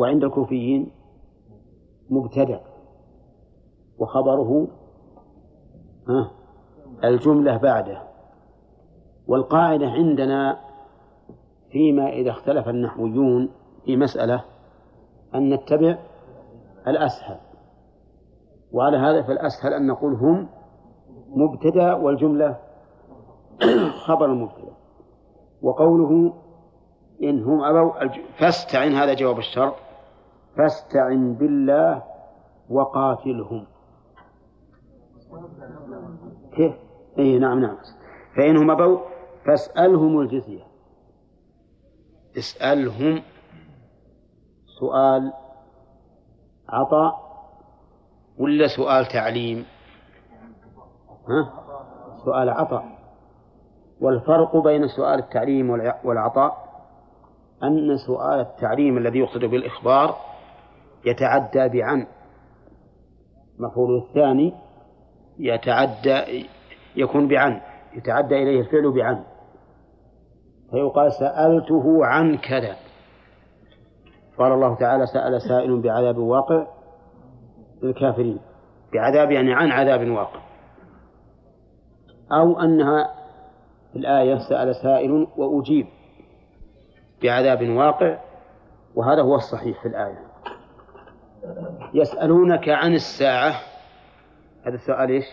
وعند الكوفيين مبتدأ. وخبره الجملة بعده. والقاعدة عندنا فيما إذا اختلف النحويون في مسألة أن نتبع الأسهل. وعلى هذا فالأسهل أن نقول هم مبتدأ والجملة خبر المبتدأ وقوله إن هم أبوا فاستعن هذا جواب الشرط فاستعن بالله وقاتلهم. كيف؟ اي نعم نعم. فإنهم أبوا فاسألهم الجزية. اسألهم سؤال عطاء ولا سؤال تعليم؟ ها؟ سؤال عطاء. والفرق بين سؤال التعليم والعطاء أن سؤال التعليم الذي يقصد بالإخبار يتعدى بعن. مفعول الثاني يتعدى يكون بعن. يتعدى إليه الفعل بعن. فيقال سألته عن كذا. قال الله تعالى سأل سائل بعذاب واقع للكافرين بعذاب يعني عن عذاب واقع. أو أنها في الآية سأل سائل وأجيب. بعذاب واقع وهذا هو الصحيح في الآية. يسألونك عن الساعة. هذا السؤال إيش؟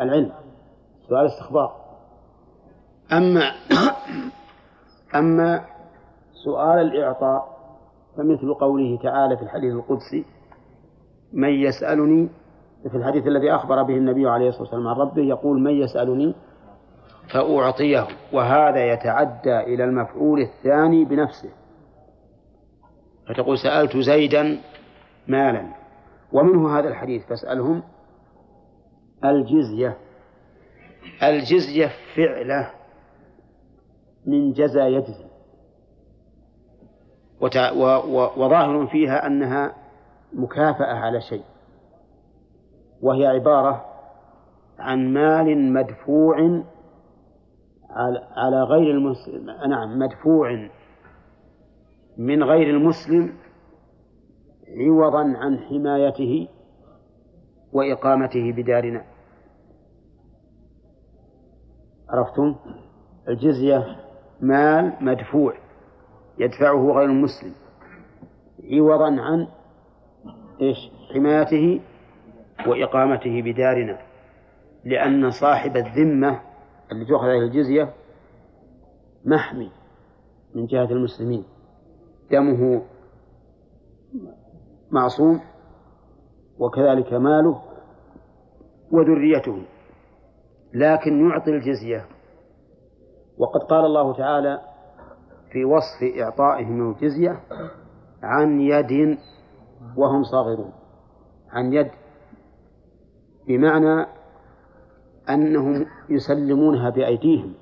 العلم. سؤال استخبار. أما أما سؤال الإعطاء فمثل قوله تعالى في الحديث القدسي من يسألني في الحديث الذي أخبر به النبي عليه الصلاة والسلام عن ربه يقول من يسألني فأعطيه وهذا يتعدى إلى المفعول الثاني بنفسه. فتقول سألت زيدا مالا. ومنه هذا الحديث فاسألهم. الجزية. الجزية فعلة من جزى يجزي. وظاهر فيها أنها مكافأة على شيء. وهي عبارة عن مال مدفوع على غير المسلم. نعم مدفوع من غير المسلم عوضا عن حمايته وإقامته بدارنا. عرفتم؟ الجزية مال مدفوع يدفعه غير المسلم. عوضا عن إيش؟ حمايته وإقامته بدارنا. لأن صاحب الذمة اللي تؤخذ عليه الجزية محمي من جهة المسلمين. دمه معصوم وكذلك ماله وذريته لكن يعطي الجزية. وقد قال الله تعالى في وصف إعطائهم الجزية عن يد وهم صاغرون. عن يد بمعنى أنهم يسلمونها بأيديهم.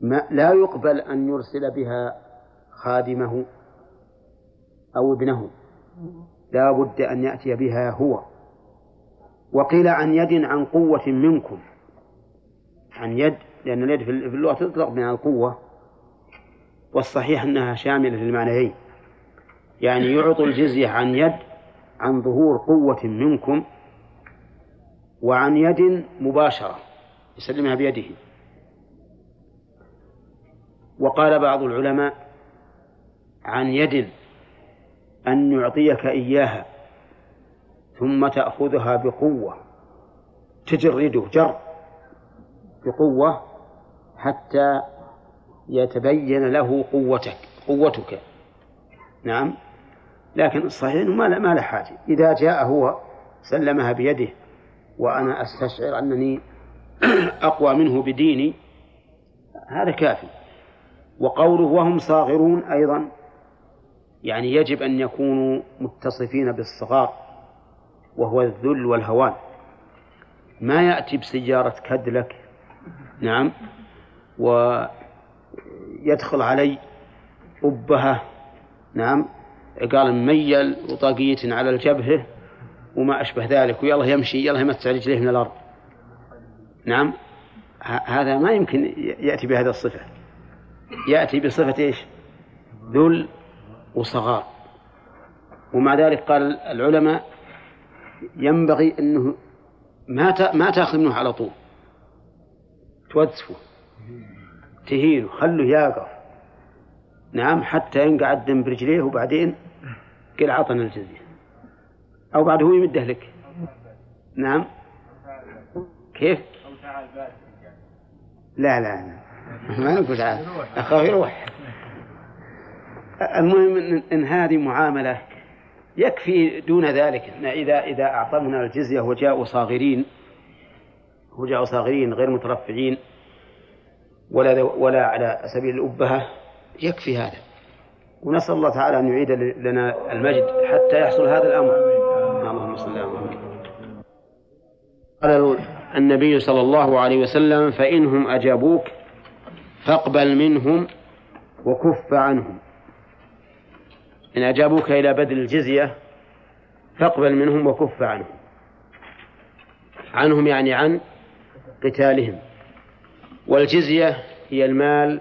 ما لا يقبل أن يرسل بها خادمه أو ابنه. لا بد أن يأتي بها هو. وقيل عن يد عن قوة منكم. عن يد لأن اليد في اللغة تطلق من القوة. والصحيح أنها شاملة للمعنيين. يعني يعطوا الجزية عن يد عن ظهور قوة منكم وعن يد مباشرة. يسلمها بيده. وقال بعض العلماء عن يد أن يعطيك إياها ثم تأخذها بقوة تجرده جر بقوة حتى يتبين له قوتك قوتك. نعم. لكن الصحيح أنه ما له حاجة. إذا جاء هو سلمها بيده وأنا أستشعر أنني أقوى منه بديني هذا كافي. وقوله وهم صاغرون أيضا يعني يجب أن يكونوا متصفين بالصغار وهو الذل والهوان. ما يأتي بسيارة كدلك نعم ويدخل علي أبهة نعم قال مميل وطاقية على الجبهة وما أشبه ذلك ويلا يمشي يلا يمسع رجليه من الأرض. نعم هذا ما يمكن يأتي بهذه الصفة. يأتي بصفة إيش؟ ذل وصغار. ومع ذلك قال العلماء ينبغي أنه ما ما تأخذ منه على طول. توزفه تهينه. خله يقف نعم حتى ينقعد دم برجليه وبعدين قل عطنا الجزية. أو بعد هو يمده لك. نعم. كيف؟ لا لا لا. ما نقول تعال أخاف يروح. المهم إن هذه معاملة يكفي دون ذلك. إن إذا إذا أعطونا الجزية وجاءوا صاغرين وجاءوا صاغرين غير مترفعين ولا ولا على سبيل الأبهة يكفي هذا. ونسأل الله تعالى أن يعيد لنا المجد حتى يحصل هذا الأمر. اللهم صل على محمد. قال النبي صلى الله عليه وسلم فإنهم أجابوك فاقبل منهم وكف عنهم. إن أجابوك إلى بذل الجزية فاقبل منهم وكف عنهم. عنهم يعني عن قتالهم. والجزية هي المال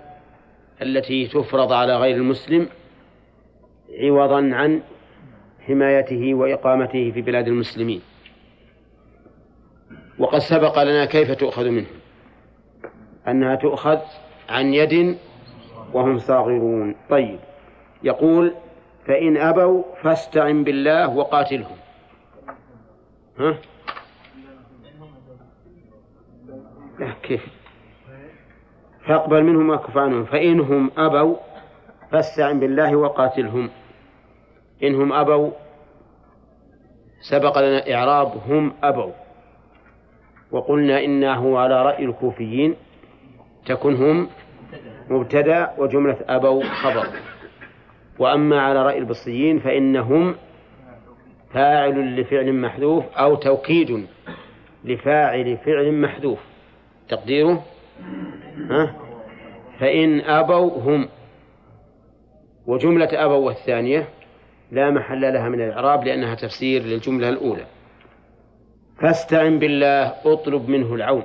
التي تفرض على غير المسلم عوضا عن حمايته وإقامته في بلاد المسلمين. وقد سبق لنا كيف تؤخذ منه. أنها تؤخذ عن يد وهم صاغرون. طيب يقول فإن أبوا فاستعن بالله وقاتلهم. ها؟ كيف؟ فاقبل منهم واكف عنهم. فإنهم أبوا فاستعن بالله وقاتلهم. إنهم أبوا سبق لنا إعراب هم أبوا. وقلنا إنه على رأي الكوفيين تكون هم مبتدأ وجملة أبوا خبر. وأما على رأي البصريين فإنهم فاعل لفعل محذوف أو توكيد لفاعل فعل محذوف. تقديره؟ ها؟ فإن أبوا هم. وجملة أبوا الثانية لا محل لها من الإعراب لأنها تفسير للجملة الأولى. فاستعن بالله اطلب منه العون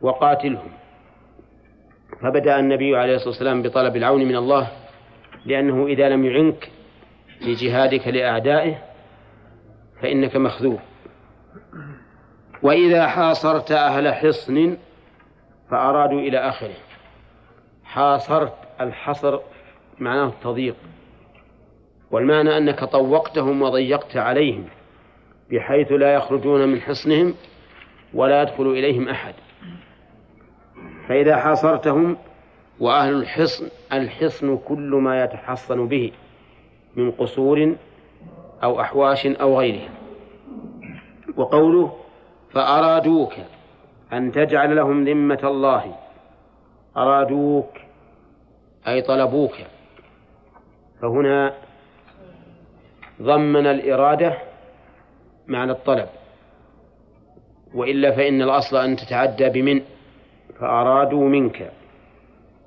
وقاتلهم. فبدأ النبي عليه الصلاة والسلام بطلب العون من الله لأنه إذا لم يعنك في جهادك لأعدائه فإنك مخذول وإذا حاصرت أهل حصن فأرادوا إلى آخره. حاصرت الحصر معناه التضييق. والمعنى أنك طوقتهم وضيقت عليهم بحيث لا يخرجون من حصنهم ولا يدخل إليهم أحد. فإذا حاصرتهم وأهل الحصن الحصن كل ما يتحصن به من قصور أو أحواش أو غيرها. وقوله فأرادوك أن تجعل لهم ذمة الله. أرادوك أي طلبوك. فهنا ضمن الإرادة معنى الطلب. وإلا فإن الأصل أن تتعدى بمن؟ فأرادوا منك.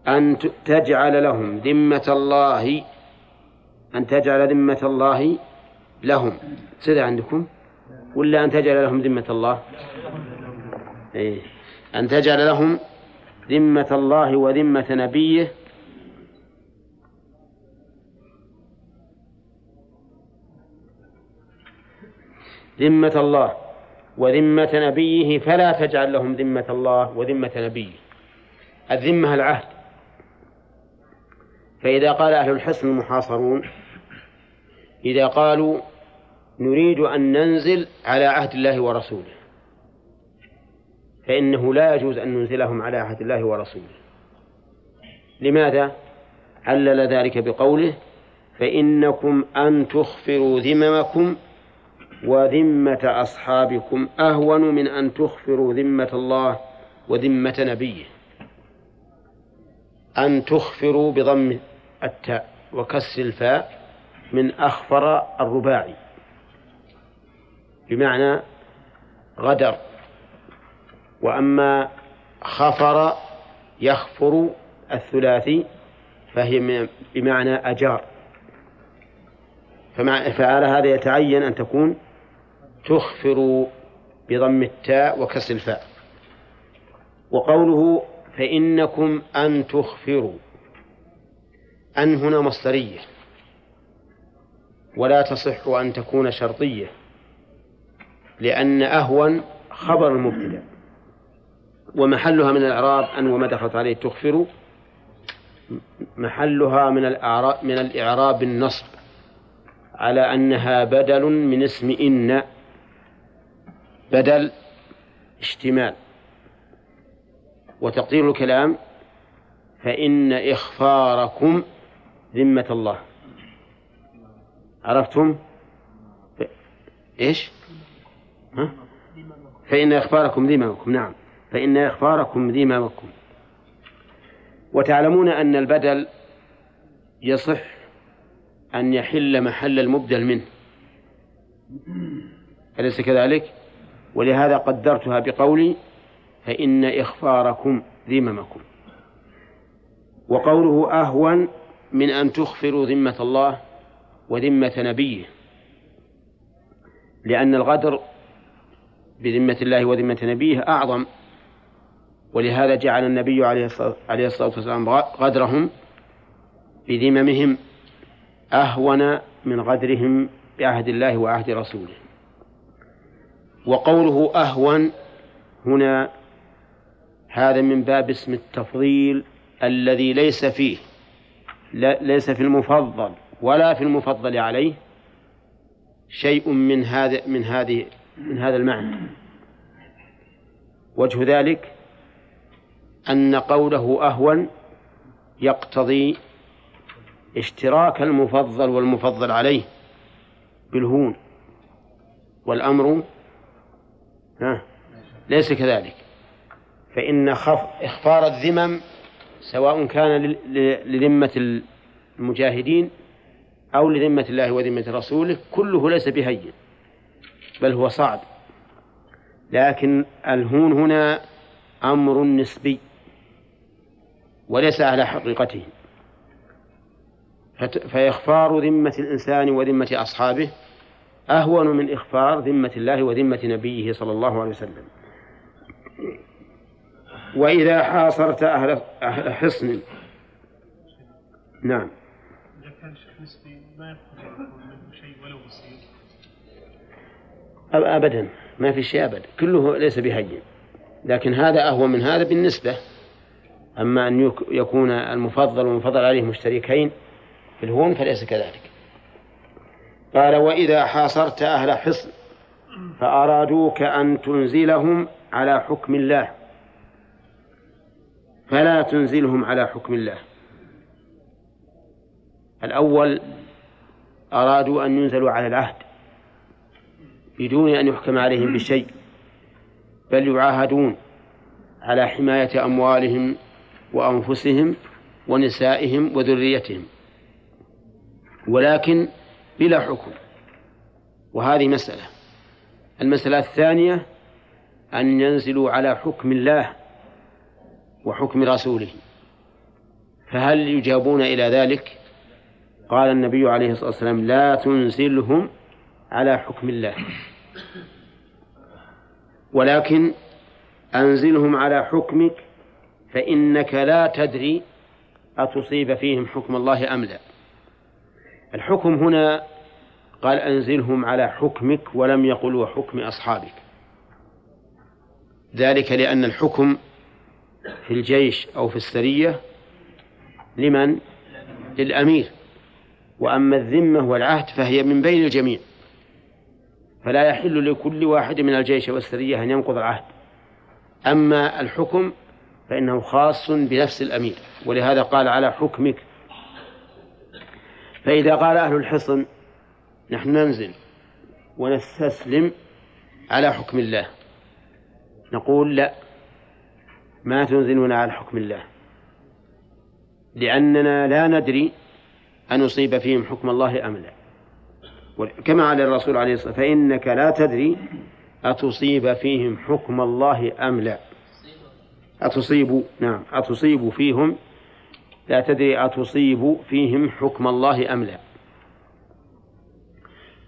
أن تجعل لهم ذمة الله أن تجعل ذمة الله لهم. سيدة عندكم؟ ولا أن تجعل لهم ذمة الله؟ إيه. أن تجعل لهم ذمة الله وذمة نبيه. ذمة الله وذمة نبيه فلا تجعل لهم ذمة الله وذمة نبيه. الذمة العهد. فإذا قال أهل الحصن المحاصرون إذا قالوا نريد أن ننزل على عهد الله ورسوله فإنه لا يجوز أن ننزلهم على عهد الله ورسوله لماذا؟ علل ذلك بقوله فإنكم أن تخفروا ذممكم وذمة أصحابكم أهون من أن تخفروا ذمة الله وذمة نبيه أن تخفروا بضم التاء وكسر الفاء من أخفر الرباعي. بمعنى غدر. وأما خفر يخفر الثلاثي فهي بمعنى أجار. فعلى هذا يتعين أن تكون تخفر بضم التاء وكسر الفاء. وقوله فإنكم أن تخفروا. أن هنا مصدرية. ولا تصح أن تكون شرطية. لأن أهون خبر المبتدأ. ومحلها من الإعراب أن وما دخلت عليه تخفر. محلها من الإعراب من الإعراب النصب. على أنها بدل من اسم إن. بدل اشتمال. وتقدير الكلام فإن إخفاركم ذمة الله عرفتم؟ إيش؟ ها؟ فإن إخفاركم ذممكم نعم فإن إخفاركم ذممكم وتعلمون أن البدل يصح أن يحل محل المبدل منه أليس كذلك؟ ولهذا قدرتها بقولي فإن إخفاركم ذممكم وقوله أهون من أن تخفروا ذمة الله وذمة نبيه. لأن الغدر بذمة الله وذمة نبيه أعظم. ولهذا جعل النبي عليه الصلاة والسلام غدرهم بذممهم أهون من غدرهم بعهد الله وعهد رسوله. وقوله أهون هنا هذا من باب اسم التفضيل الذي ليس فيه ليس في المفضل ولا في المفضل عليه شيء من هذا من هذه من هذا المعنى. وجه ذلك أن قوله أهون يقتضي اشتراك المفضل والمفضل عليه بالهون. والأمر ها ليس كذلك. فإن إخفار الذمم سواء كان لذمة المجاهدين أو لذمة الله وذمة رسوله كله ليس بهين بل هو صعب. لكن الهون هنا أمر نسبي وليس على حقيقته. فإخفار ذمة الإنسان وذمة أصحابه أهون من إخفار ذمة الله وذمة نبيه صلى الله عليه وسلم. وإذا حاصرت أهل حصن. نعم. إذا كان نسبي ما منه شيء ولو بسيط. أبدا. ما في شيء أبدا. كله ليس بهين. لكن هذا أهون من هذا بالنسبة. أما أن يكون المفضل والمفضل عليه مشتركين في الهون فليس كذلك. قال وإذا حاصرت أهل حصن فأرادوك أن تنزلهم على حكم الله. فلا تنزلهم على حكم الله. الأول أرادوا أن ينزلوا على العهد بدون أن يحكم عليهم بشيء بل يعاهدون على حماية أموالهم وأنفسهم ونسائهم وذريتهم. ولكن بلا حكم. وهذه مسألة. المسألة الثانية أن ينزلوا على حكم الله. وحكم رسوله. فهل يجابون إلى ذلك؟ قال النبي عليه الصلاة والسلام لا تنزلهم على حكم الله. ولكن أنزلهم على حكمك فإنك لا تدري أتصيب فيهم حكم الله أم لا. الحكم هنا قال أنزلهم على حكمك ولم يقل وحكم أصحابك. ذلك لأن الحكم في الجيش أو في السرية لمن؟ للأمير. وأما الذمة والعهد فهي من بين الجميع. فلا يحل لكل واحد من الجيش والسرية أن ينقض العهد. أما الحكم فإنه خاص بنفس الأمير. ولهذا قال على حكمك. فإذا قال أهل الحصن نحن ننزل ونستسلم على حكم الله. نقول لا. ما تنزلنا على حكم الله. لأننا لا ندري أن يصيب فيهم حكم الله أم لا. كما على الرسول عليه الصلاة والسلام فإنك لا تدري أتصيب فيهم حكم الله أم لا. أتصيب نعم أتصيب فيهم لا تدري أتصيب فيهم حكم الله أم لا.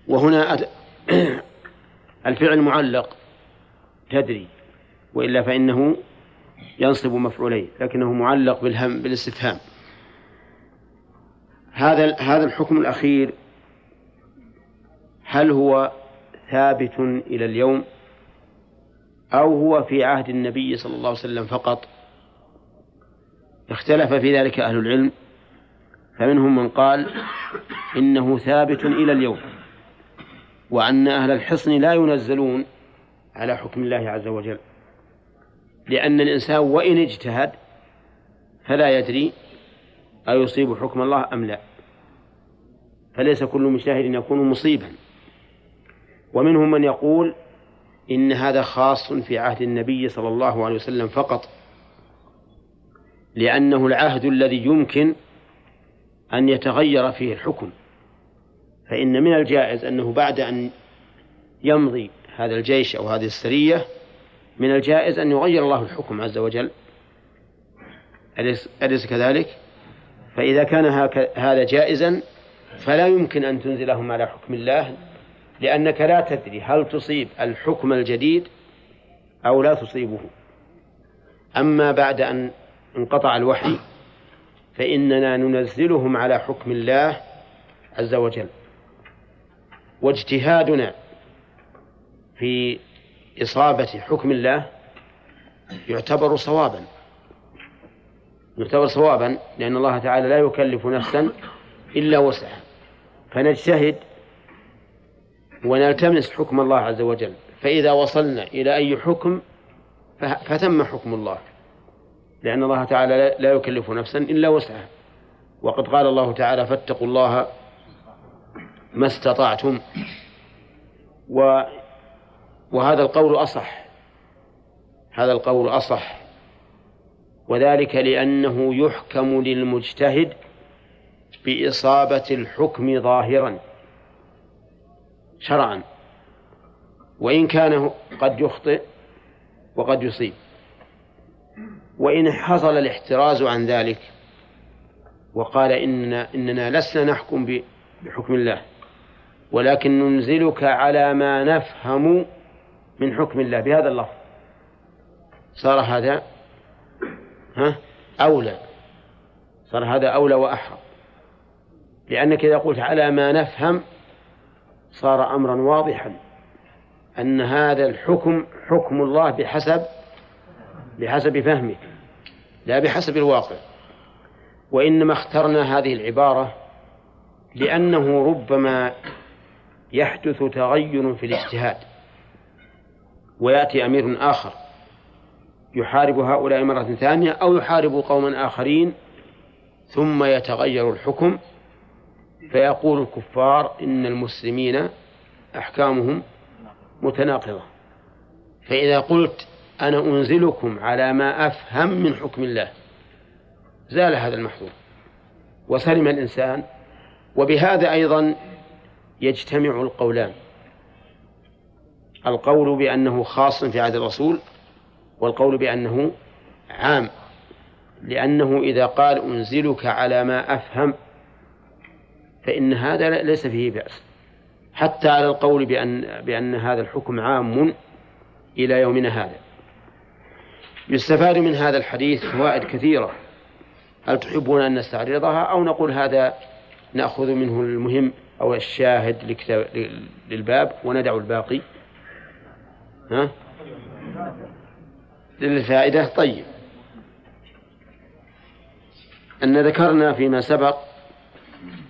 وهنا الفعل معلق تدري وإلا فإنه ينصب مفعولين لكنه معلق بالهم بالاستفهام. هذا هذا الحكم الأخير هل هو ثابت إلى اليوم أو هو في عهد النبي صلى الله عليه وسلم فقط؟ اختلف في ذلك أهل العلم فمنهم من قال إنه ثابت إلى اليوم وأن أهل الحصن لا ينزلون على حكم الله عز وجل. لأن الإنسان وإن اجتهد فلا يدري أيصيب حكم الله أم لا. فليس كل مجتهد يكون مصيبا. ومنهم من يقول إن هذا خاص في عهد النبي صلى الله عليه وسلم فقط لأنه العهد الذي يمكن أن يتغير فيه الحكم. فإن من الجائز أنه بعد أن يمضي هذا الجيش أو هذه السرية من الجائز أن يغير الله الحكم عز وجل. أليس كذلك؟ فإذا كان هذا جائزا فلا يمكن أن تنزلهم على حكم الله لأنك لا تدري هل تصيب الحكم الجديد أو لا تصيبه. أما بعد أن انقطع الوحي فإننا ننزلهم على حكم الله عز وجل. واجتهادنا في إصابة حكم الله يعتبر صوابا. يعتبر صوابا لأن الله تعالى لا يكلف نفسا إلا وسعها. فنجتهد ونلتمس حكم الله عز وجل. فإذا وصلنا إلى أي حكم فتم حكم الله. لأن الله تعالى لا يكلف نفسا إلا وسعها. وقد قال الله تعالى فاتقوا الله ما استطعتم. و وهذا القول أصح. هذا القول أصح. وذلك لأنه يحكم للمجتهد بإصابة الحكم ظاهرا شرعا. وإن كان قد يخطئ وقد يصيب. وإن حصل الاحتراز عن ذلك وقال إننا, إننا لسنا نحكم بحكم الله ولكن ننزلك على ما نفهم من حكم الله بهذا اللفظ. صار هذا ها أولى. صار هذا أولى وأحرى. لأنك إذا قلت على ما نفهم صار أمرا واضحا أن هذا الحكم حكم الله بحسب بحسب فهمك لا بحسب الواقع. وإنما اخترنا هذه العبارة لأنه ربما يحدث تغير في الاجتهاد. ويأتي أمير آخر يحارب هؤلاء مرة ثانية أو يحارب قوما آخرين ثم يتغير الحكم فيقول الكفار إن المسلمين أحكامهم متناقضة. فإذا قلت أنا أنزلكم على ما أفهم من حكم الله زال هذا المحظور وسلم الإنسان وبهذا أيضا يجتمع القولان. القول بأنه خاص في عهد الرسول والقول بأنه عام. لأنه إذا قال أنزلك على ما أفهم فإن هذا ليس فيه بأس. حتى على القول بأن بأن هذا الحكم عام إلى يومنا هذا. يستفاد من هذا الحديث فوائد كثيرة. هل تحبون أن نستعرضها أو نقول هذا نأخذ منه المهم أو الشاهد للباب وندع الباقي؟ ها؟ للفائدة طيب. أن ذكرنا فيما سبق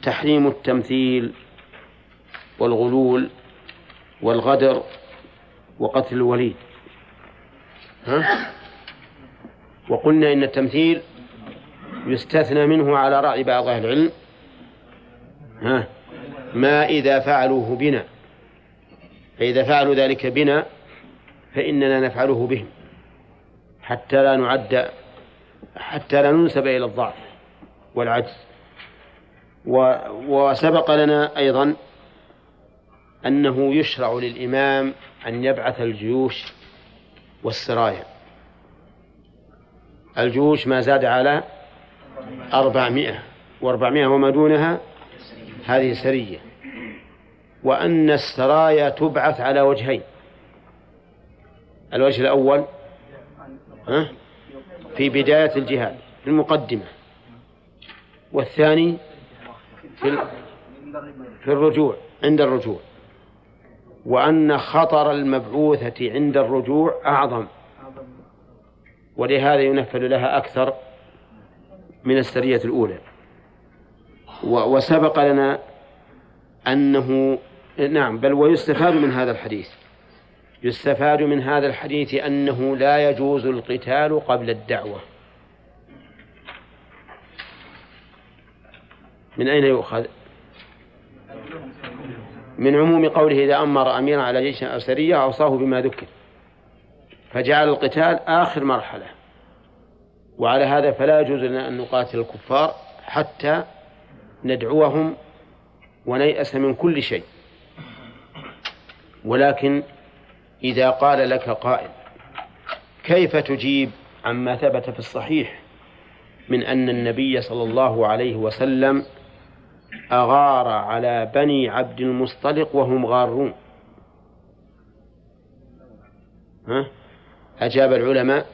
تحريم التمثيل والغلول والغدر وقتل الوليد. ها؟ وقلنا إن التمثيل يستثنى منه على رأي بعض أهل العلم. ها؟ ما إذا فعلوه بنا. فإذا فعلوا ذلك بنا فإننا نفعله بهم حتى لا نعد حتى لا ننسب إلى الضعف والعجز. وسبق لنا أيضا أنه يشرع للإمام أن يبعث الجيوش والسرايا. الجيوش ما زاد على أربعمائة وأربعمائة وما دونها هذه سرية. وأن السرايا تبعث على وجهين. الوجه الأول ها؟ في بداية الجهاد في المقدمة. والثاني في في الرجوع عند الرجوع. وأن خطر المبعوثة عند الرجوع أعظم. ولهذا ينفذ لها أكثر من السرية الأولى. وسبق لنا أنه نعم بل ويستفاد من هذا الحديث. يستفاد من هذا الحديث أنه لا يجوز القتال قبل الدعوة. من أين يؤخذ؟ من عموم قوله إذا أمر أميرا على جيش أو سرية أوصاه بما ذكر. فجعل القتال آخر مرحلة. وعلى هذا فلا يجوز لنا أن نقاتل الكفار حتى ندعوهم ونيأس من كل شيء. ولكن إذا قال لك قائل كيف تجيب عما ثبت في الصحيح من أن النبي صلى الله عليه وسلم أغار على بني عبد المصطلق وهم غارون ها؟ أجاب العلماء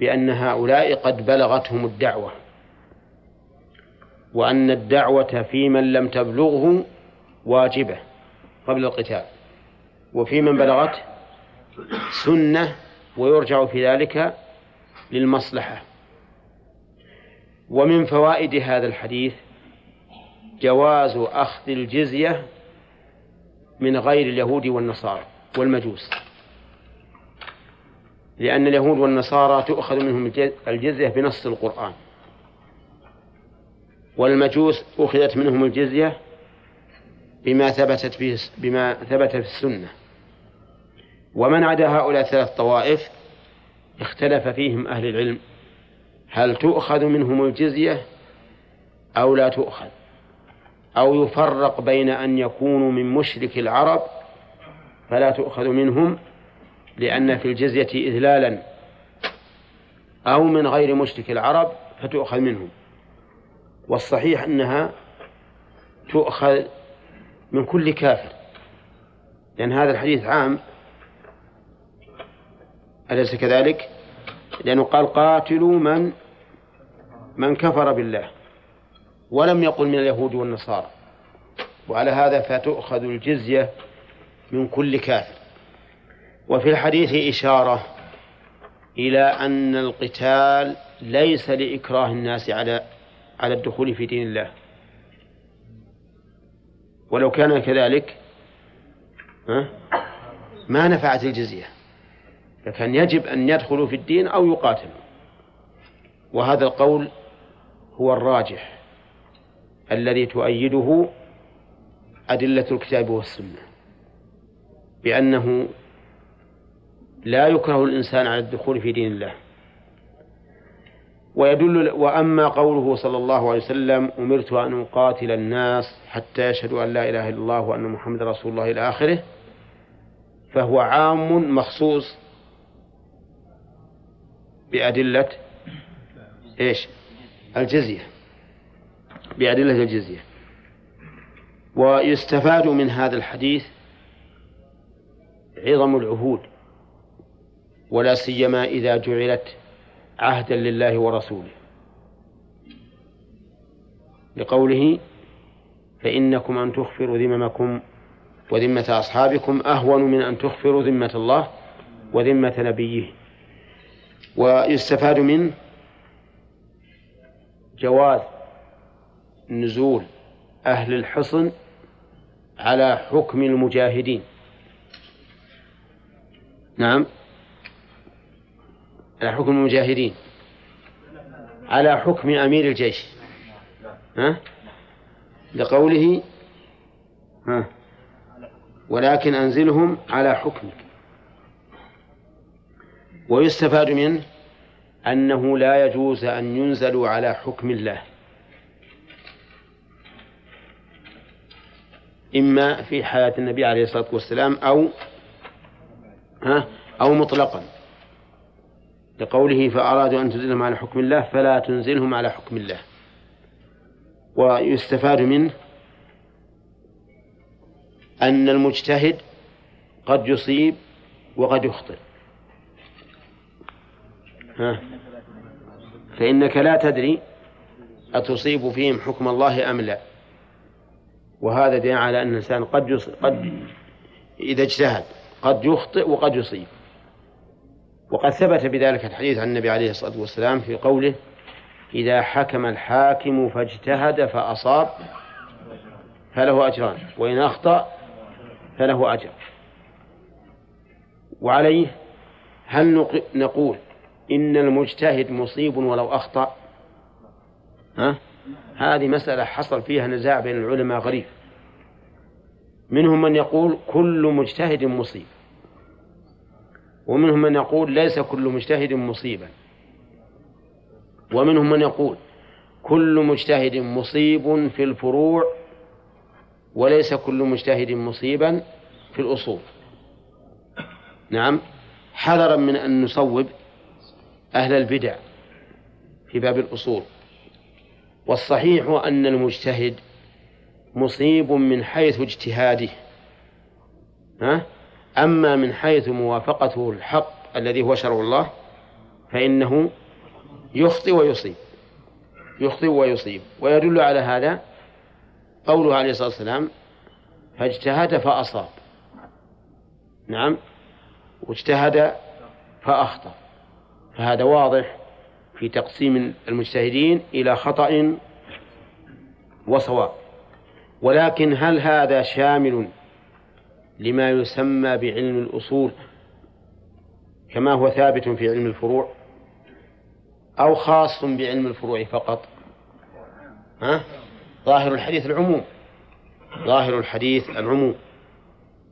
بأن هؤلاء قد بلغتهم الدعوة وأن الدعوة في من لم تبلغه واجبة قبل القتال وفي من بلغته سنة ويرجع في ذلك للمصلحة. ومن فوائد هذا الحديث جواز أخذ الجزية من غير اليهود والنصارى والمجوس. لأن اليهود والنصارى تؤخذ منهم الجزية بنص القرآن. والمجوس أخذت منهم الجزية بما ثبتت بما ثبت في السنة. ومن عدا هؤلاء الثلاث طوائف اختلف فيهم أهل العلم. هل تؤخذ منهم الجزية أو لا تؤخذ؟ أو يفرق بين أن يكونوا من مشرك العرب فلا تؤخذ منهم لأن في الجزية إذلالا. أو من غير مشرك العرب فتؤخذ منهم. والصحيح أنها تؤخذ من كل كافر لأن هذا الحديث عام. أليس كذلك؟ لأنه قال قاتلوا من من كفر بالله ولم يقل من اليهود والنصارى. وعلى هذا فتؤخذ الجزية من كل كافر. وفي الحديث إشارة إلى أن القتال ليس لإكراه الناس على على الدخول في دين الله. ولو كان كذلك ما نفعت الجزية. فكان يجب أن يدخلوا في الدين أو يقاتلوا. وهذا القول هو الراجح الذي تؤيده أدلة الكتاب والسنة بأنه لا يكره الإنسان على الدخول في دين الله. ويدل وأما قوله صلى الله عليه وسلم أمرت أن أقاتل الناس حتى يشهدوا أن لا إله إلا الله وأن محمد رسول الله إلى آخره فهو عام مخصوص بأدلة إيش؟ الجزية. بأدلة الجزية. ويستفاد من هذا الحديث عظم العهود ولا سيما إذا جعلت عهدا لله ورسوله. لقوله فإنكم أن تخفروا ذممكم وذمة أصحابكم أهون من أن تخفروا ذمة الله وذمة نبيه. ويستفاد منه جواز نزول أهل الحصن على حكم المجاهدين. نعم. على حكم المجاهدين. على حكم أمير الجيش. ها؟ لقوله ها؟ ولكن أنزلهم على حكمك. ويستفاد منه أنه لا يجوز أن ينزلوا على حكم الله. إما في حياة النبي عليه الصلاة والسلام أو ها أو مطلقا. لقوله فأرادوا أن تنزلهم على حكم الله فلا تنزلهم على حكم الله. ويستفاد منه أن المجتهد قد يصيب وقد يخطئ. ها. فإنك لا تدري أتصيب فيهم حكم الله أم لا. وهذا دليل على أن الإنسان قد قد إذا اجتهد قد يخطئ وقد يصيب. وقد ثبت بذلك الحديث عن النبي عليه الصلاة والسلام في قوله إذا حكم الحاكم فاجتهد فأصاب فله أجران وإن أخطأ فله أجر. وعليه هل نقول إن المجتهد مصيب ولو أخطأ. ها؟ هذه مسألة حصل فيها نزاع بين العلماء غريب. منهم من يقول كل مجتهد مصيب. ومنهم من يقول ليس كل مجتهد مصيبا. ومنهم من يقول كل مجتهد مصيب في الفروع وليس كل مجتهد مصيبا في الأصول. نعم. حذرا من أن نصوب أهل البدع في باب الأصول. والصحيح أن المجتهد مصيب من حيث اجتهاده ها؟ أما من حيث موافقته الحق الذي هو شرع الله فإنه يخطئ ويصيب يخطئ ويصيب. ويدل على هذا قوله عليه الصلاة والسلام فاجتهد فأصاب. نعم. واجتهد فأخطأ. فهذا واضح في تقسيم المجتهدين إلى خطأ وصواب. ولكن هل هذا شامل لما يسمى بعلم الأصول كما هو ثابت في علم الفروع أو خاص بعلم الفروع فقط؟ ها؟ ظاهر الحديث العموم. ظاهر الحديث العموم.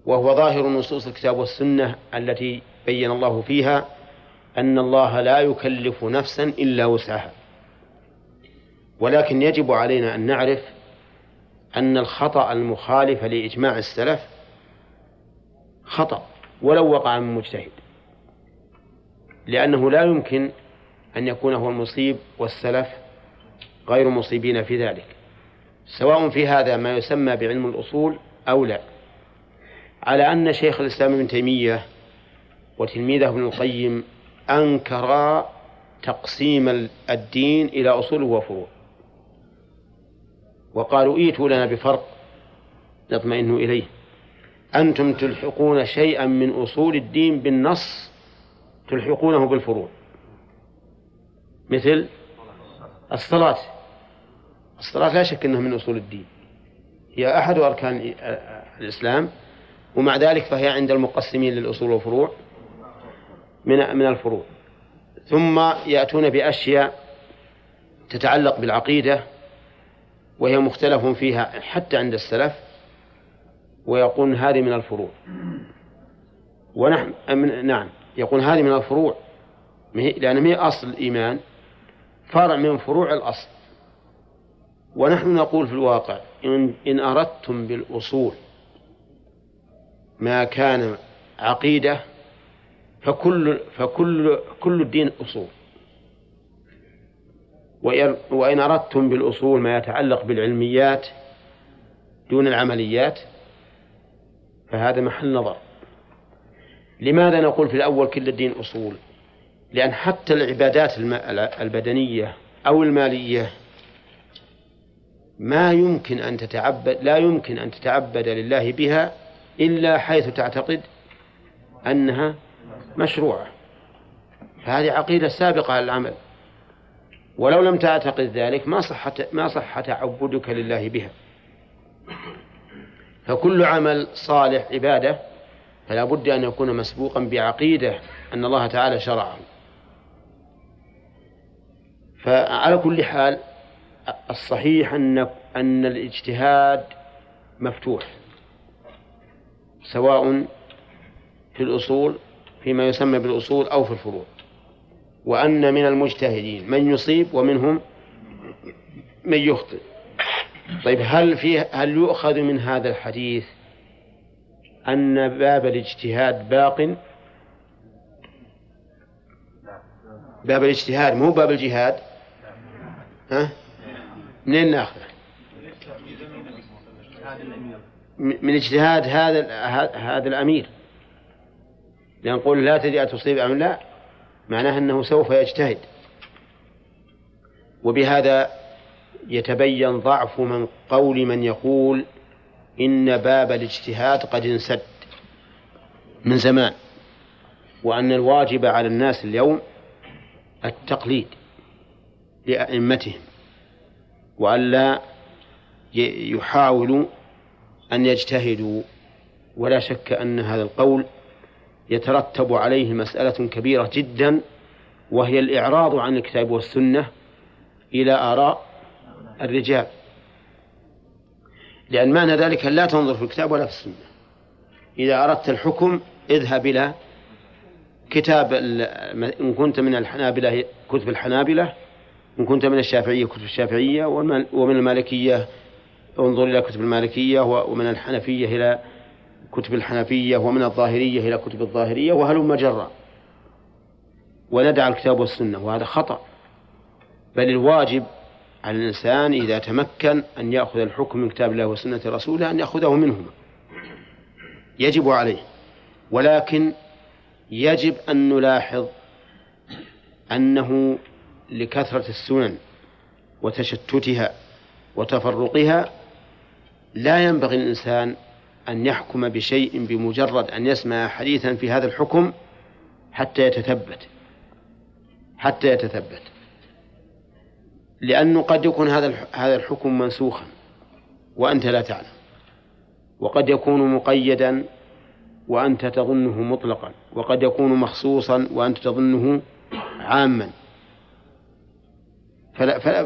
وهو ظاهر نصوص الكتاب والسنة التي بين الله فيها أن الله لا يكلف نفسا إلا وسعها. ولكن يجب علينا أن نعرف أن الخطأ المخالف لإجماع السلف خطأ ولو وقع من مجتهد. لأنه لا يمكن أن يكون هو المصيب والسلف غير مصيبين في ذلك. سواء في هذا ما يسمى بعلم الأصول أو لا. على أن شيخ الإسلام ابن تيمية وتلميذه ابن القيم أنكرا تقسيم الدين إلى أصول وفروع. وقالوا ائتوا لنا بفرق نطمئن إليه. أنتم تلحقون شيئا من أصول الدين بالنص تلحقونه بالفروع. مثل الصلاة. الصلاة لا شك أنها من أصول الدين. هي أحد أركان الإسلام ومع ذلك فهي عند المقسمين للأصول والفروع. من من الفروع. ثم يأتون بأشياء تتعلق بالعقيدة وهي مختلف فيها حتى عند السلف ويقول هذه من الفروع. ونحن نعم يقول هذه من الفروع. لأن هي أصل الإيمان. فرع من فروع الأصل. ونحن نقول في الواقع إن, إن أردتم بالأصول ما كان عقيدة فكل فكل كل الدين أصول. وإن أردتم بالأصول ما يتعلق بالعلميات دون العمليات فهذا محل نظر. لماذا نقول في الأول كل الدين أصول؟ لأن حتى العبادات البدنية أو المالية ما يمكن أن تتعبد لا يمكن أن تتعبد لله بها إلا حيث تعتقد أنها مشروعة فهذه عقيدة سابقة على العمل ولو لم تعتقد ذلك ما صح ما صح تعبدك لله بها. فكل عمل صالح عبادة فلا بد أن يكون مسبوقا بعقيدة أن الله تعالى شرعه. فعلى كل حال الصحيح أن أن الاجتهاد مفتوح سواء في الأصول فيما يسمى بالأصول أو في الفروع. وأن من المجتهدين من يصيب ومنهم من يخطئ. طيب هل فيه هل يؤخذ من هذا الحديث أن باب الاجتهاد باق؟ باب الاجتهاد مو باب الجهاد؟ ها؟ منين نأخذه؟ من اجتهاد هذا هذا الأمير لنقول لا تدري أتصيب أم لا معناه أنه سوف يجتهد. وبهذا يتبين ضعف من قول من يقول إن باب الاجتهاد قد انسد من زمان وأن الواجب على الناس اليوم التقليد لأئمتهم وألا يحاولوا أن يجتهدوا. ولا شك أن هذا القول يترتب عليه مسألة كبيرة جدا وهي الإعراض عن الكتاب والسنة إلى آراء الرجال. لأن معنى ذلك لا تنظر في الكتاب ولا في السنة. إذا أردت الحكم اذهب إلى كتاب إن كنت من الحنابلة كتب الحنابلة إن كنت من الشافعية كتب الشافعية ومن المالكية انظر إلى كتب المالكية ومن الحنفية إلى كتب الحنفية ومن الظاهرية إلى كتب الظاهرية وهلم جرا وندع الكتاب والسنة وهذا خطأ. بل الواجب على الإنسان إذا تمكن أن يأخذ الحكم من كتاب الله وسنة رسوله أن يأخذه منهما. يجب عليه. ولكن يجب أن نلاحظ أنه لكثرة السنن وتشتتها وتفرقها لا ينبغي الإنسان أن يحكم بشيء بمجرد أن يسمع حديثا في هذا الحكم حتى يتثبت. حتى يتثبت. لأنه قد يكون هذا هذا الحكم منسوخا وأنت لا تعلم. وقد يكون مقيدا وأنت تظنه مطلقا. وقد يكون مخصوصا وأنت تظنه عاما.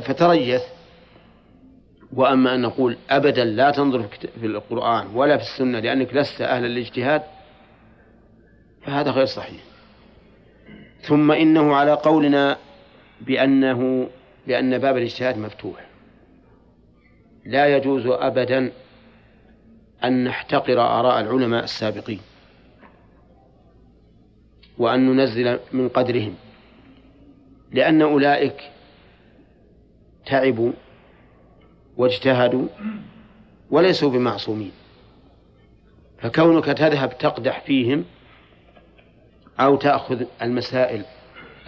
فتريث وأما أن نقول أبدا لا تنظر في القرآن ولا في السنة لأنك لست أهلا للاجتهاد فهذا غير صحيح. ثم إنه على قولنا بأنه بأن باب الاجتهاد مفتوح. لا يجوز أبدا أن نحتقر آراء العلماء السابقين وأن ننزل من قدرهم لأن أولئك تعبوا واجتهدوا وليسوا بمعصومين. فكونك تذهب تقدح فيهم أو تأخذ المسائل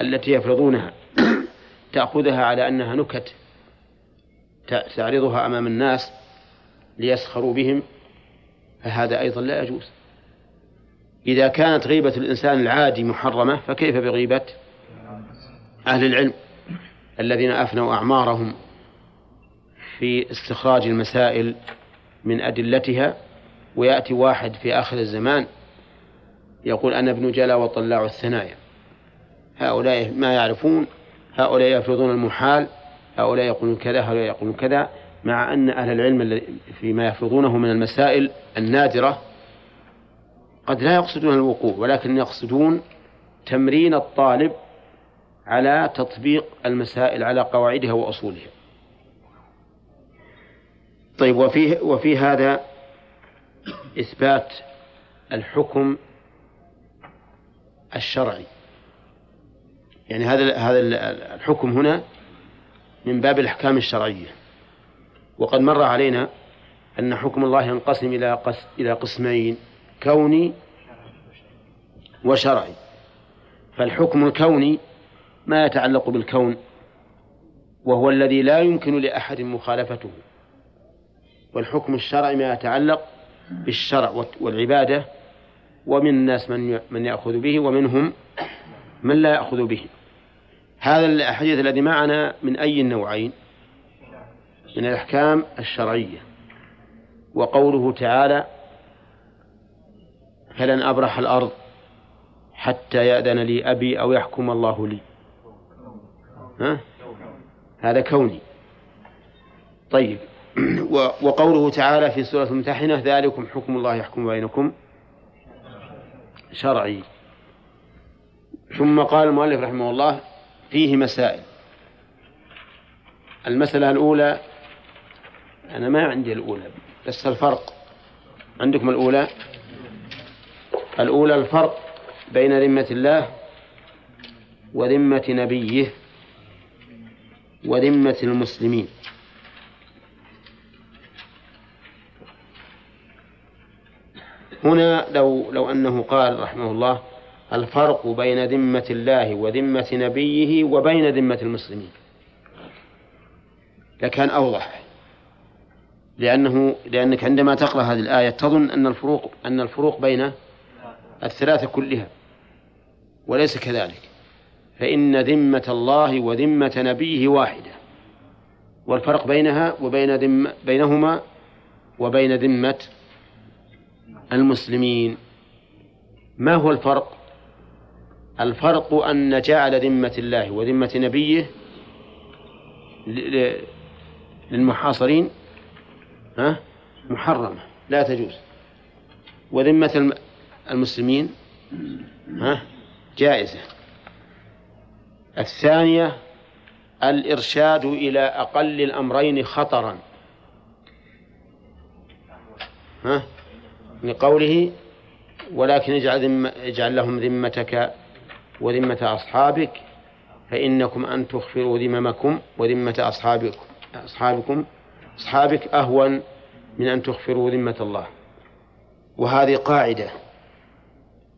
التي يفرضونها تأخذها على أنها نكت تعرضها أمام الناس ليسخروا بهم فهذا أيضا لا يجوز. إذا كانت غيبة الإنسان العادي محرمة فكيف بغيبة أهل العلم الذين أفنوا أعمارهم في استخراج المسائل من أدلتها ويأتي واحد في آخر الزمان يقول أنا ابن جلا وطلاع الثنايا. هؤلاء ما يعرفون هؤلاء يفرضون المحال هؤلاء يقولون كذا هؤلاء يقولون كذا مع أن أهل العلم فيما يفرضونه من المسائل النادرة قد لا يقصدون الوقوع ولكن يقصدون تمرين الطالب على تطبيق المسائل على قواعدها وأصولها. طيب وفي وفي هذا إثبات الحكم الشرعي. يعني هذا هذا الحكم هنا من باب الأحكام الشرعية. وقد مر علينا أن حكم الله ينقسم إلى قس إلى قسمين كوني وشرعي. فالحكم الكوني ما يتعلق بالكون وهو الذي لا يمكن لأحد مخالفته. والحكم الشرعي ما يتعلق بالشرع والعبادة ومن الناس من من يأخذ به ومنهم من لا يأخذ به. هذا الحديث الذي معنا من أي النوعين من الأحكام الشرعية. وقوله تعالى فلن أبرح الأرض حتى يأذن لي أبي أو يحكم الله لي. ها؟ هذا كوني. طيب وقوله تعالى في سورة الممتحنة ذلكم حكم الله يحكم بينكم شرعي. ثم قال المؤلف رحمه الله فيه مسائل. المسألة الأولى أنا ما عندي الأولى بس الفرق. عندكم الأولى؟ الأولى الفرق بين ذمة الله وذمة نبيه وذمة المسلمين. هنا لو لو أنه قال رحمه الله الفرق بين ذمة الله وذمة نبيه وبين ذمة المسلمين. لكان أوضح. لأنه لأنك عندما تقرأ هذه الآية تظن أن الفروق أن الفروق بين الثلاثة كلها وليس كذلك. فإن ذمة الله وذمة نبيه واحدة والفرق بينها وبين ذم بينهما وبين ذمة المسلمين. ما هو الفرق؟ الفرق أن جعل ذمة الله وذمة نبيه للمحاصرين ها؟ محرمة لا تجوز. وذمة المسلمين ها؟ جائزة. الثانية الإرشاد إلى أقل الأمرين خطرا. ها؟ لقوله ولكن اجعل, ذم اجعل لهم ذمتك وذمة أصحابك فإنكم أن تخفروا ذممكم وذمة أصحابكم أصحابكم أصحابك أهون من أن تخفروا ذمة الله. وهذه قاعدة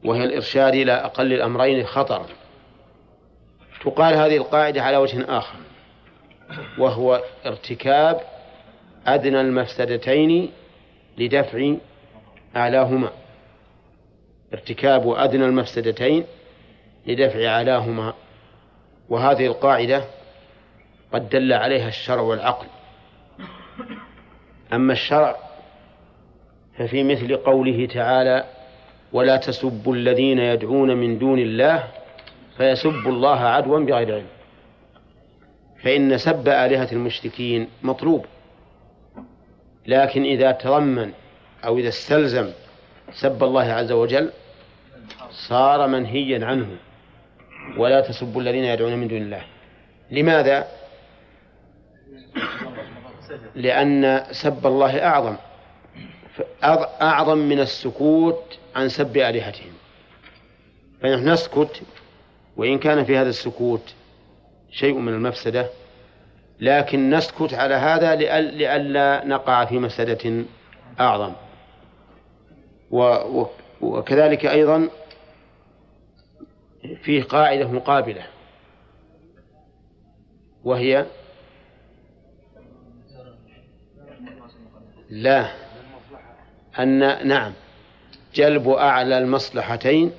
وهي الإرشاد إلى أقل الأمرين خطرا تقال هذه القاعدة على وجه آخر وهو ارتكاب أدنى المفسدتين لدفع أعلاهما. ارتكاب أدنى المفسدتين لدفع أعلاهما. وهذه القاعدة قد دل عليها الشرع والعقل. أما الشرع ففي مثل قوله تعالى ولا تسبوا الذين يدعون من دون الله فيسبوا الله عدوا بغير علم. فإن سب آلهة المشركين مطلوب. لكن إذا تضمن أو إذا استلزم سب الله عز وجل صار منهيا عنه ولا تسبوا الذين يدعون من دون الله. لماذا؟ لأن سب الله أعظم أعظم من السكوت عن سب آلهتهم. فنحن نسكت وإن كان في هذا السكوت شيء من المفسدة لكن نسكت على هذا لئلا نقع في مفسدة أعظم. وكذلك أيضا فيه قاعدة مقابلة وهي لا أن نعم جلب أعلى المصلحتين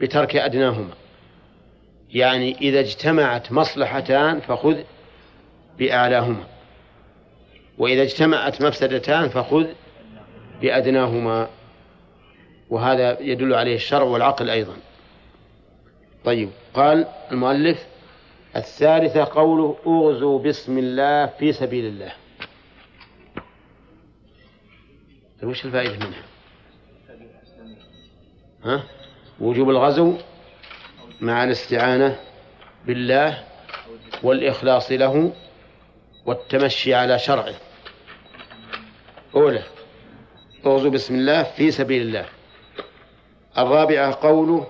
بترك أدناهما. يعني إذا اجتمعت مصلحتان فخذ بأعلاهما وإذا اجتمعت مفسدتان فخذ بأدناهما وهذا يدل عليه الشرع والعقل أيضا. طيب قال المؤلف الثالثة قوله أغزوا بسم الله في سبيل الله وش الفائدة منها؟ ها؟ وجوب الغزو مع الاستعانة بالله والإخلاص له والتمشي على شرعه. أولى اغزوا بسم الله في سبيل الله. الرابعة قوله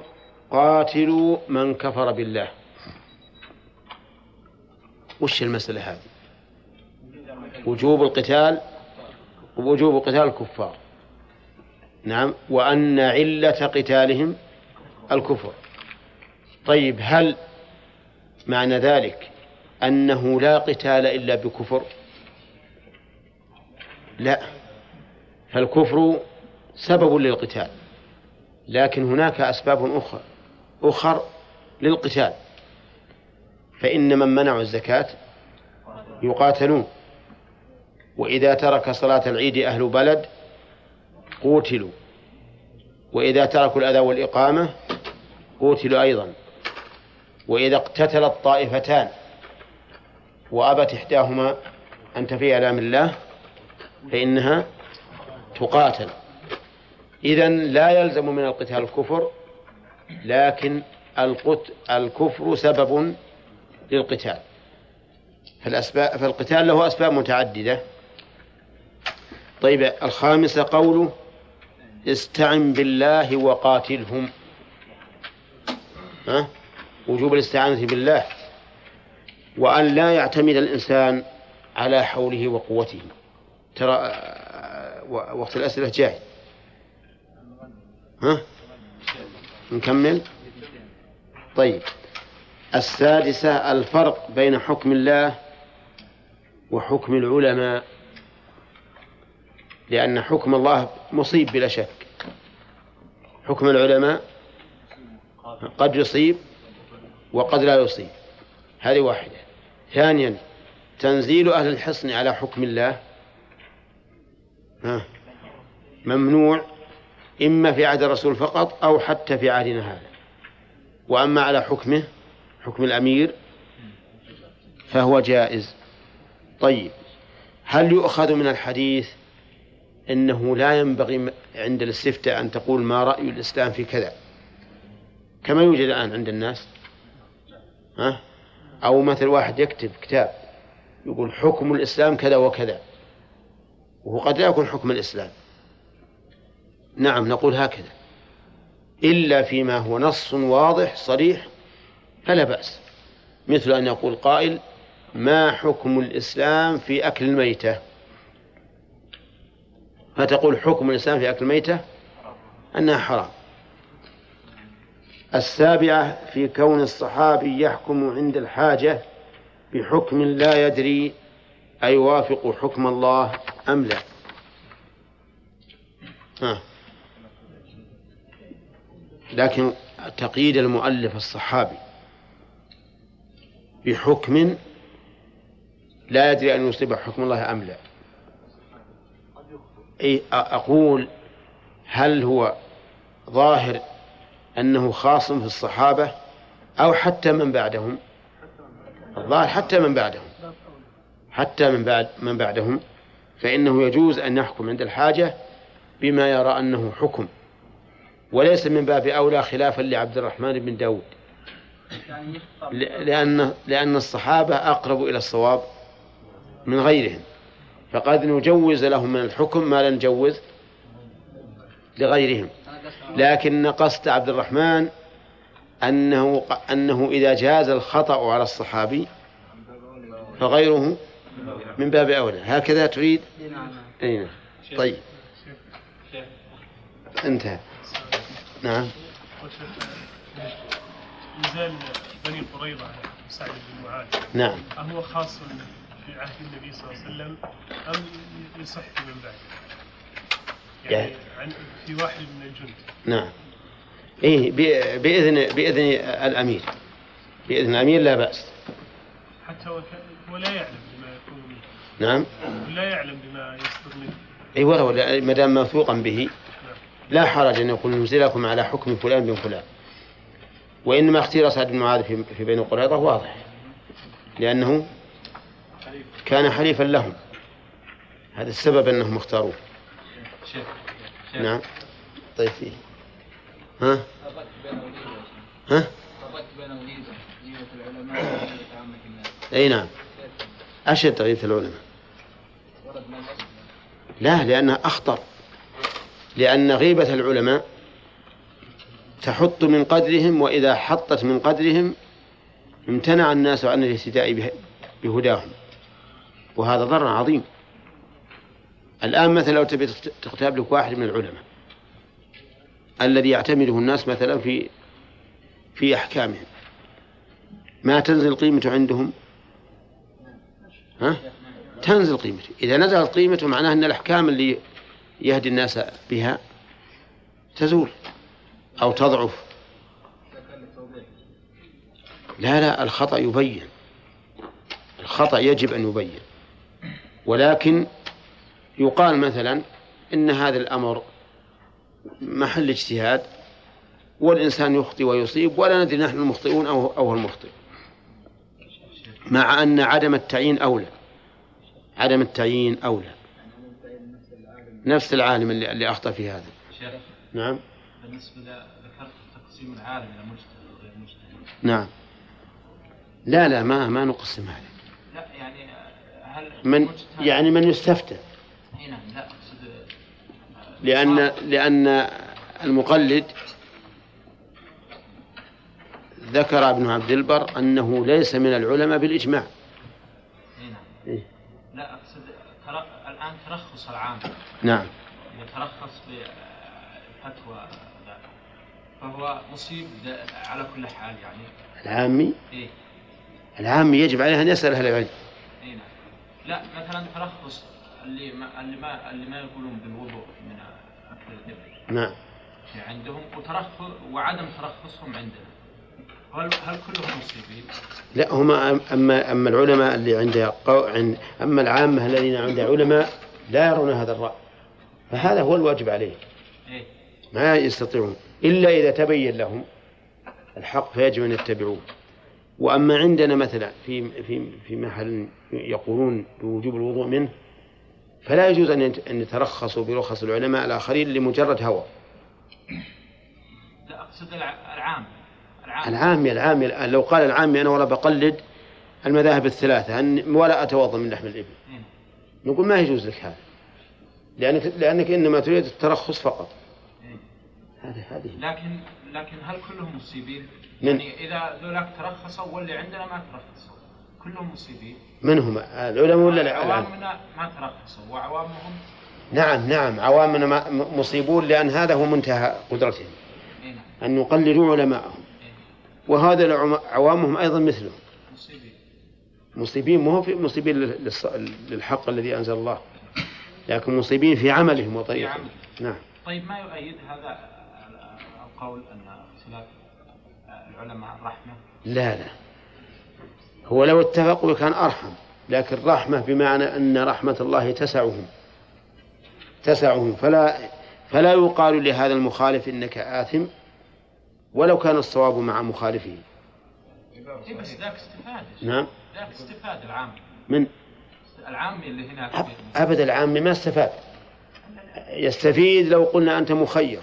قاتلوا من كفر بالله. وش المسألة هذه؟ وجوب القتال؟ وجوب قتال الكفار. نعم وأن علة قتالهم الكفر. طيب هل معنى ذلك أنه لا قتال إلا بكفر؟ لا. فالكفر سبب للقتال لكن هناك أسباب أخرى أخر للقتال فإن من منعوا الزكاة يقاتلون وإذا ترك صلاة العيد أهل بلد قوتلوا وإذا تركوا الأذى والإقامة قوتلوا أيضا وإذا اقتتلت طائفتان وأبت إحداهما أن تفي ألام الله فإنها تقاتل إذا لا يلزم من القتال الكفر لكن القت الكفر سبب للقتال. فالأسباب فالقتال له أسباب متعددة. طيب الخامسة قوله استعن بالله وقاتلهم. ها؟ وجوب الاستعانة بالله. وأن لا يعتمد الإنسان على حوله وقوته. ترى وقت الأسئلة جاي. ها؟ نكمل؟ طيب. السادسة الفرق بين حكم الله وحكم العلماء. لأن حكم الله مصيب بلا شك. حكم العلماء قد يصيب وقد لا يصيب. هذه واحدة. ثانيا تنزيل أهل الحصن على حكم الله. ممنوع إما في عهد الرسول فقط أو حتى في عهدنا هذا. وأما على حكمه حكم الأمير فهو جائز. طيب هل يؤخذ من الحديث إنه لا ينبغي عند الاستفتاء أن تقول ما رأي الإسلام في كذا؟ كما يوجد الآن عند الناس. ها؟ أو مثل واحد يكتب كتاب يقول حكم الإسلام كذا وكذا. وهو قد لا يكون حكم الإسلام. نعم نقول هكذا. إلا فيما هو نص واضح صريح فلا بأس. مثل أن يقول قائل ما حكم الإسلام في أكل الميتة؟ فتقول حكم الإسلام في أكل الميتة أنها حرام. السابعة في كون الصحابي يحكم عند الحاجة بحكم لا يدري أيوافق حكم الله أم لا؟ آه. لكن تقييد المؤلف الصحابي بحكم لا يدري أن يصيب حكم الله أم لا. أي أقول هل هو ظاهر أنه خاص في الصحابة أو حتى من بعدهم؟ الظاهر حتى من بعدهم. حتى من بعد من بعدهم فإنه يجوز أن يحكم عند الحاجة بما يرى أنه حكم. وليس من باب أولى خلافا لعبد الرحمن بن داود. لأن لأن الصحابة أقرب إلى الصواب من غيرهم. فقد نجوز لهم من الحكم ما لا نجوز لغيرهم. لكن قصد عبد الرحمن أنه أنه إذا جاز الخطأ على الصحابي فغيره من باب أولى. هكذا تريد أي نعم. طيب. انتهى. نعم. نزال بني قريظة سعد بن معاذ. نعم. أهو خاص في عهد النبي صلى الله عليه وسلم أم يصح من بعده يعني, يعني في واحد من الجند. نعم. إيه بإذن بإذن الأمير. بإذن الأمير لا بأس. حتى. ولا يعلم. نعم. لا يعلم بما يصدر منه أي ولو ما دام موثوقا به. نعم. لا حرج أن يقول ننزلكم على حكم فلان بن فلان. وإنما اختير سعد بن معاذ في, في بين قريظة واضح. لأنه كان حليفا لهم. هذا السبب أنهم اختاروه. نعم. طيب فيه. ها؟ ها؟ أي نعم. أشد غيبة العلماء. لا لأنها أخطر. لأن غيبة العلماء تحط من قدرهم وإذا حطت من قدرهم امتنع الناس عن الاهتداء بهداهم. وهذا ضرر عظيم. الآن مثلا لو تبي تغتاب لك واحد من العلماء الذي يعتمده الناس مثلا في في أحكامهم ما تنزل قيمته عندهم؟ ها؟ تنزل قيمته إذا نزلت قيمته معناه أن الأحكام اللي يهدي الناس بها تزول أو تضعف. لا لا الخطأ يبين. الخطأ يجب أن يبين. ولكن يقال مثلا إن هذا الأمر محل اجتهاد والإنسان يخطئ ويصيب ولا ندري نحن المخطئون أو أو المخطئ. مع أن عدم التعيين أولى. عدم التعيين أولى. نفس العالم اللي, اللي أخطأ في هذا. شيخ نعم. بالنسبة ذكرت تقسيم العالم إلى مجتهد وغير مجتهد نعم. لا لا ما ما نقسم هذا. لا يعني هل من يعني من يستفتى. نعم لا أقصد لأن لأن المقلد ذكر ابن عبد البر أنه ليس من العلماء بالإجماع نعم إيه؟ لا أقصد تر... الآن ترخص العام. نعم. إذا ترخص بفتوى فهو مصيب على كل حال يعني. العامي؟ إيه؟ العامي يجب عليه أن يسأل أهل العلم. إيه نعم. لا مثلا ترخص اللي ما اللي ما اللي ما يقولون بالوضوء من أكل الدبر نعم. في عندهم وترخص وعدم ترخصهم عندنا. هل هل كلهم مصيبين؟ لا هم اما أما العلماء اللي عنده قو... عند أما العامة الذين عند علماء لا يرون هذا الرأي. فهذا هو الواجب عليه إيه؟ ما يستطيعون. إلا إذا تبين لهم الحق فيجب أن يتبعوه. وأما عندنا مثلا في في في محل يقولون بوجوب الوضوء منه فلا يجوز أن أن يترخصوا برخص العلماء الآخرين لمجرد هوى. لا أقصد الع- العام العام. العامي العامي لو قال العامي أنا والله بقلد المذاهب الثلاثة أن ولا أتوضأ من لحم الإبل. إيه. نقول ما يجوز لك هذا. لأنك لأنك إنما تريد الترخص فقط. إيه. هذه هذه. لكن لكن هل كلهم مصيبين؟ من؟ يعني إذا ذولاك ترخصوا واللي عندنا ما ترخصوا. كلهم مصيبين. من هم؟ العلماء ولا العلماء عوامنا ما ترخصوا. وعوامهم؟ نعم نعم. عوامنا مصيبون لأن هذا هو منتهى قدرتهم. اي نعم. أن يقلدوا علماءهم. إيه. وهذا عوامهم أيضا مثلهم مصيبين مصيبين مو في مصيبين للحق الذي أنزل الله. لكن مصيبين في عملهم وطريقهم. نعم. طيب ما يؤيد هذا القول أن اختلاف العلماء رحمة؟ لا لا. هو لو اتفقوا كان أرحم. لكن رحمة بمعنى أن رحمة الله تسعهم. تسعهم. فلا فلا يقال لهذا المخالف إنك آثم. ولو كان الصواب مع مخالفه. إيه بس ذاك استفاد نعم. ذاك استفاد العام. من؟ العامي اللي هناك أب- أبد العام ما استفاد. يستفيد لو قلنا أنت مخير.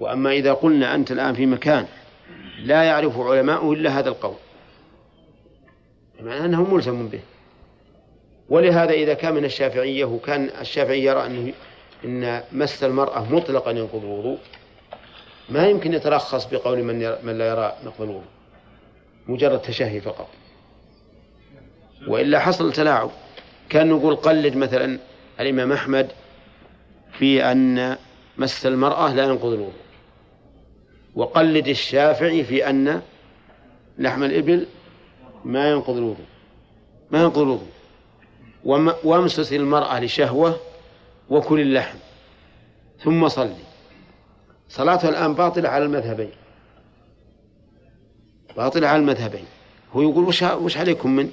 وأما إذا قلنا أنت الآن في مكان لا يعرف علماؤه إلا هذا القول. معناه أنه ملزم به. ولهذا إذا كان من الشافعية وكان الشافعي يرى أنه أن مس المرأة مطلقا ينقض الوضوء ما يمكن يترخص بقول من, يرى من لا يرى نقض الوضوء. مجرد تشهي فقط. وإلا حصل تلاعب. كأن نقول قلد مثلا الإمام أحمد في أن مس المرأة لا ينقض الوضوء. وقلد الشافعي في أن لحم الإبل ما ينقض الوضوء. ما ينقض الوضوء. وامسس المرأة لشهوة وكل اللحم. ثم صلي. صلاته الآن باطلة على المذهبين. باطلة على المذهبين. هو يقول وش, وش عليكم من؟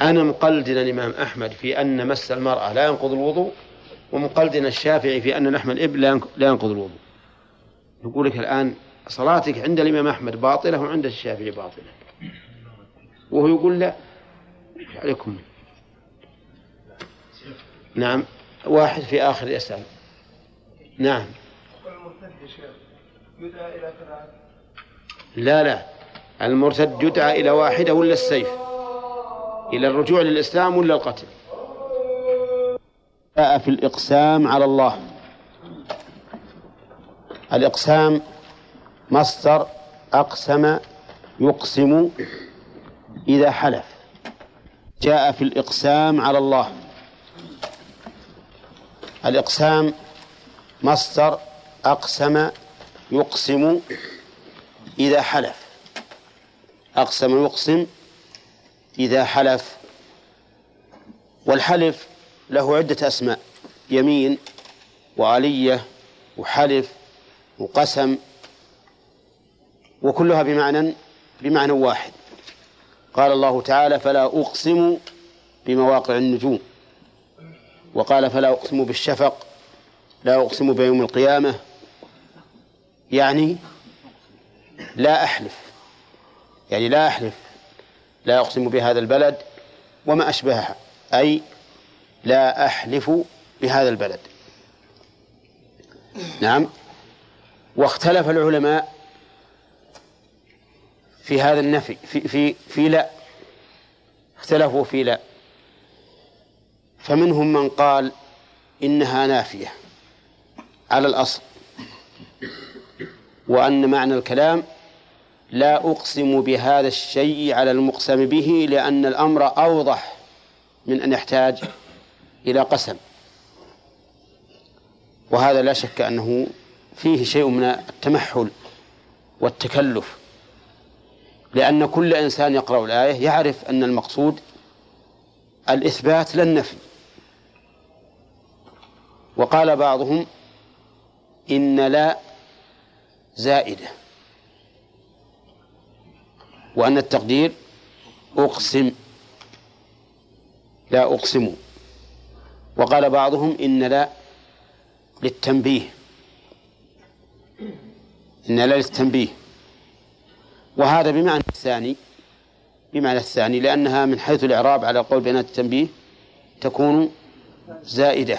أنا مقلدنا الإمام أحمد في أن مس المرأة لا ينقض الوضوء ومقلدنا الشافعي في أن لحم الإبل لا ينق- لا ينقض الوضوء. يقول لك الآن صلاتك عند الإمام أحمد باطلة وعند الشافعي باطلة. وهو يقول لا إيش عليكم نعم واحد في آخر يسأل. نعم. لا لا. المرتد يدعى إلى واحدة ولا السيف؟ إلى الرجوع للإسلام ولا القتل؟ جاء في الإقسام على الله. الإقسام مصدر أقسم يقسم إذا حلف. جاء في الإقسام على الله. الإقسام مصدر أقسم يقسم إذا حلف. أقسم يقسم إذا حلف. والحلف له عدة أسماء. يمين وآلية وحلف وقسم وكلها بمعنى بمعنى واحد. قال الله تعالى فلا أقسم بمواقع النجوم. وقال فلا أقسم بالشفق. لا أقسم بيوم القيامة. يعني لا أحلف يعني لا أحلف لا أقسم بهذا البلد وما أشبهها أي لا أحلف بهذا البلد. نعم. واختلف العلماء في هذا النفي في في في لا اختلفوا في لا. فمنهم من قال إنها نافية على الأصل. وأن معنى الكلام لا أقسم بهذا الشيء على المقسم به لأن الأمر أوضح من أن يحتاج إلى قسم. وهذا لا شك أنه فيه شيء من التمحل والتكلف لأن كل إنسان يقرأ الآية يعرف أن المقصود الإثبات لا النفي. وقال بعضهم إن لا زائدة. وأن التقدير أقسم لا أقسم. وقال بعضهم إن لا للتنبيه. إن لا للتنبيه. وهذا بمعنى الثاني بمعنى الثاني لأنها من حيث الإعراب على قول بنات التنبيه تكون زائدة.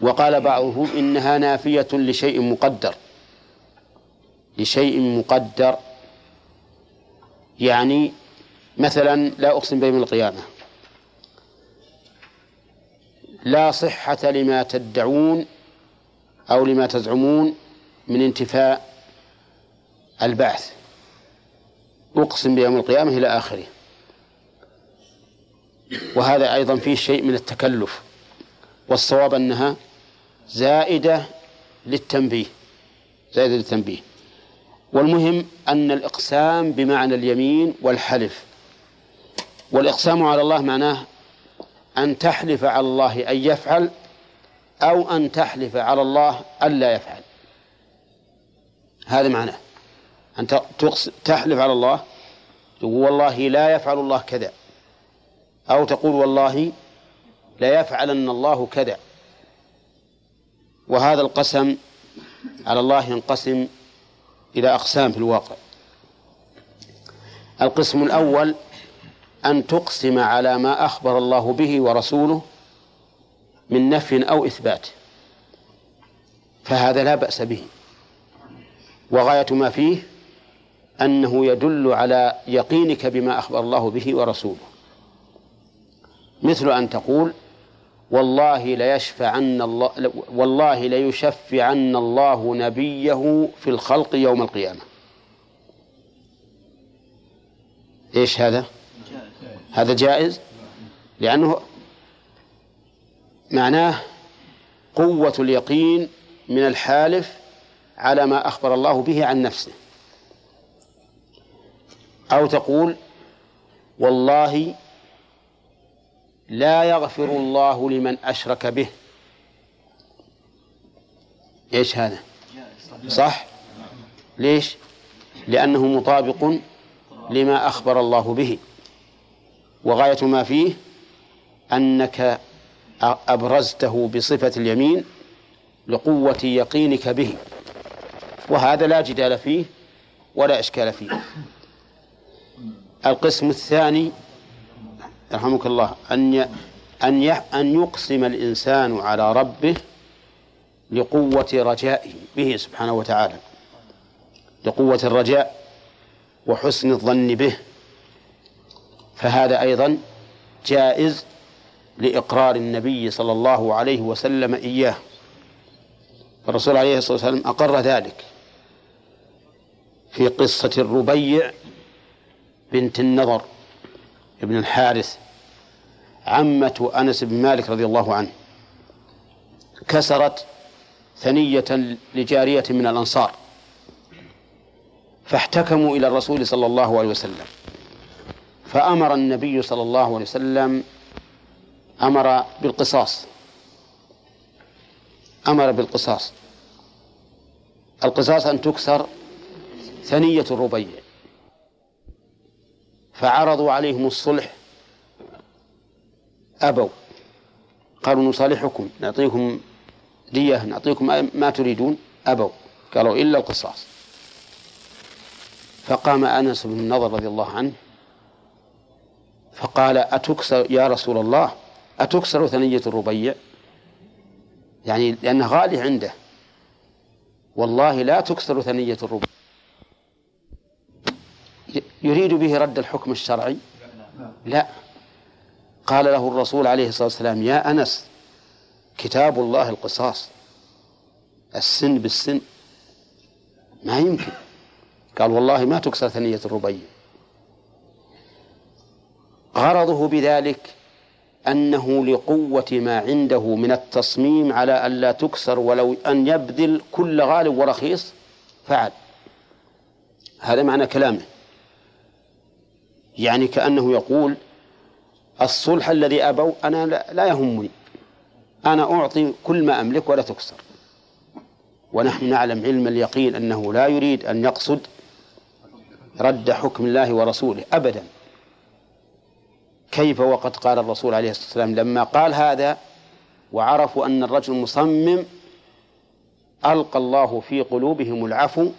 وقال بعضهم إنها نافية لشيء مقدر. لشيء مقدر. يعني مثلا لا أقسم بيوم القيامة. لا صحة لما تدعون أو لما تزعمون من انتفاء البعث. أقسم بيوم القيامة إلى آخره. وهذا أيضا فيه شيء من التكلف. والصواب أنها زائدة للتنبيه زائدة للتنبيه. والمهم أن الإقسام بمعنى اليمين والحلف. والإقسام على الله معناه أن تحلف على الله أن يفعل أو أن تحلف على الله ألا يفعل. هذا معناه. أن تحلف على الله تقول والله لا يفعل الله كذا أو تقول والله لا يفعلن الله كذا. وهذا القسم على الله ينقسم إلى أقسام في الواقع. القسم الأول أن تقسم على ما أخبر الله به ورسوله من نفي أو إثبات فهذا لا بأس به. وغاية ما فيه أنه يدل على يقينك بما أخبر الله به ورسوله. مثل أن تقول والله ليشفعن الله والله ليشفعن الله نبيه في الخلق يوم القيامة. إيش هذا؟ هذا جائز؟ لأنه معناه قوة اليقين من الحالف على ما أخبر الله به عن نفسه. أو تقول والله لا يغفر الله لمن أشرك به. إيش هذا؟ صح؟ ليش؟ لأنه مطابق لما أخبر الله به. وغاية ما فيه أنك أبرزته بصفة اليمين لقوة يقينك به. وهذا لا جدال فيه ولا إشكال فيه. القسم الثاني يرحمك الله أن أن أن يقسم الإنسان على ربه لقوة رجائه به سبحانه وتعالى. لقوة الرجاء وحسن الظن به. فهذا أيضا جائز لإقرار النبي صلى الله عليه وسلم إياه. الرسول عليه الصلاة والسلام أقر ذلك في قصة الربيع بنت النضر. ابن الحارث عمة أنس بن مالك رضي الله عنه كسرت ثنية لجارية من الأنصار فاحتكموا إلى الرسول صلى الله عليه وسلم. فأمر النبي صلى الله عليه وسلم أمر بالقصاص أمر بالقصاص. القصاص أن تكسر ثنية الربيع. فعرضوا عليهم الصلح. أبوا. قالوا نصالحكم نعطيكم دية نعطيكم ما تريدون. أبوا. قالوا إلا القصاص. فقام أنس بن النضر رضي الله عنه فقال أتكسر يا رسول الله أتكسر ثنية الربيع؟ يعني لأنه غالي عنده. والله لا تكسر ثنية الربيع. يريد به رد الحكم الشرعي؟ لا. قال له الرسول عليه الصلاة والسلام يا أنس كتاب الله القصاص. السن بالسن. ما يمكن. قال والله ما تكسر ثنية الربيع. غرضه بذلك أنه لقوة ما عنده من التصميم على أن لا تكسر ولو أن يبذل كل غالب ورخيص فعل. هذا معنى كلامه. يعني كأنه يقول الصلح الذي أبوا أنا لا يهمني. أنا أعطي كل ما أملك ولا تكسر. ونحن نعلم علم اليقين أنه لا يريد أن يقصد رد حكم الله ورسوله أبدا. كيف وقد قال الرسول عليه الصلاة والسلام لما قال هذا وعرفوا أن الرجل مصمم ألقى الله في قلوبهم العفو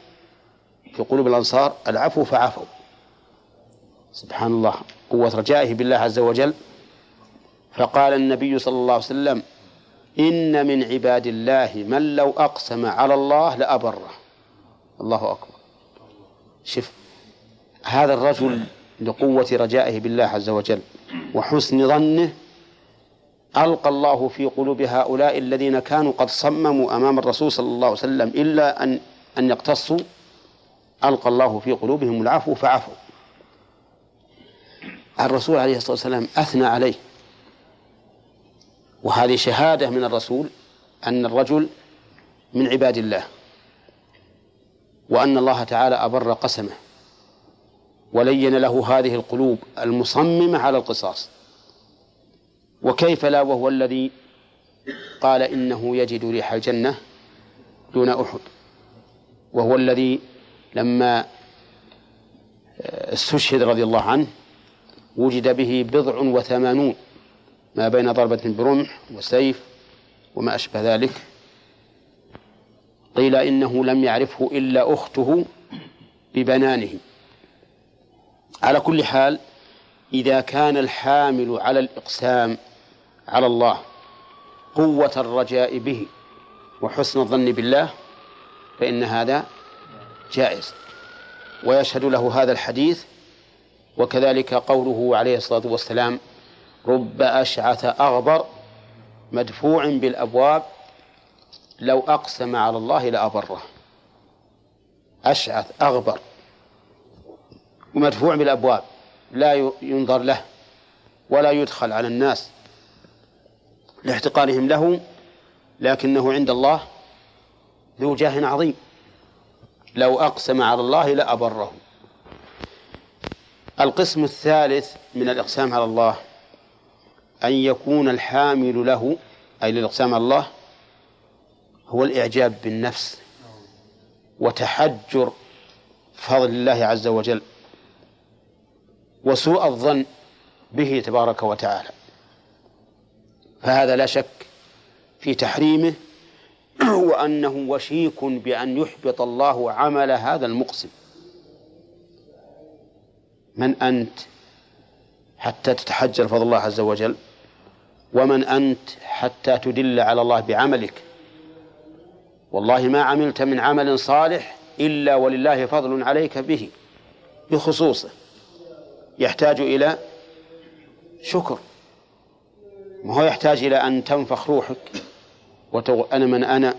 في قلوب الأنصار العفو فعفوا. سبحان الله قوة رجائه بالله عز وجل. فقال النبي صلى الله عليه وسلم إن من عباد الله من لو أقسم على الله لأبره. الله أكبر. شف هذا الرجل لقوة رجائه بالله عز وجل وحسن ظنه ألقى الله في قلوب هؤلاء الذين كانوا قد صمموا أمام الرسول صلى الله عليه وسلم إلا أن أن يقتصوا. ألقى الله في قلوبهم العفو فعفوا. الرسول عليه الصلاة والسلام أثنى عليه. وهذه شهادة من الرسول أن الرجل من عباد الله وأن الله تعالى أبر قسمه ولين له هذه القلوب المصممة على القصاص. وكيف لا؟ وهو الذي قال إنه يجد ريح الجنة دون أحد. وهو الذي لما استشهد رضي الله عنه وجد به بضع وثمانون ما بين ضربة برمح وسيف وما أشبه ذلك. قيل إنه لم يعرفه إلا أخته ببنانه. على كل حال إذا كان الحامل على الإقسام على الله قوة الرجاء به وحسن الظن بالله فإن هذا جائز. ويشهد له هذا الحديث وكذلك قوله عليه الصلاة والسلام رب أشعث أغبر مدفوع بالأبواب لو أقسم على الله لأبره. أشعث أغبر ومدفوع بالأبواب لا ينظر له ولا يدخل على الناس لاحتقارهم له لكنه عند الله ذو جاه عظيم. لو أقسم على الله لأبره. القسم الثالث من الإقسام على الله أن يكون الحامل له أي للإقسام على الله هو الإعجاب بالنفس وتحجر فضل الله عز وجل وسوء الظن به تبارك وتعالى. فهذا لا شك في تحريمه وأنه وشيك بأن يحبط الله عمل هذا المقسم. من أنت حتى تتحجر فضل الله عز وجل ومن أنت حتى تدل على الله بعملك. والله ما عملت من عمل صالح إلا ولله فضل عليك به بخصوصه. يحتاج إلى شكر ما هو يحتاج إلى أن تنفخ روحك وتقول أنا من أنا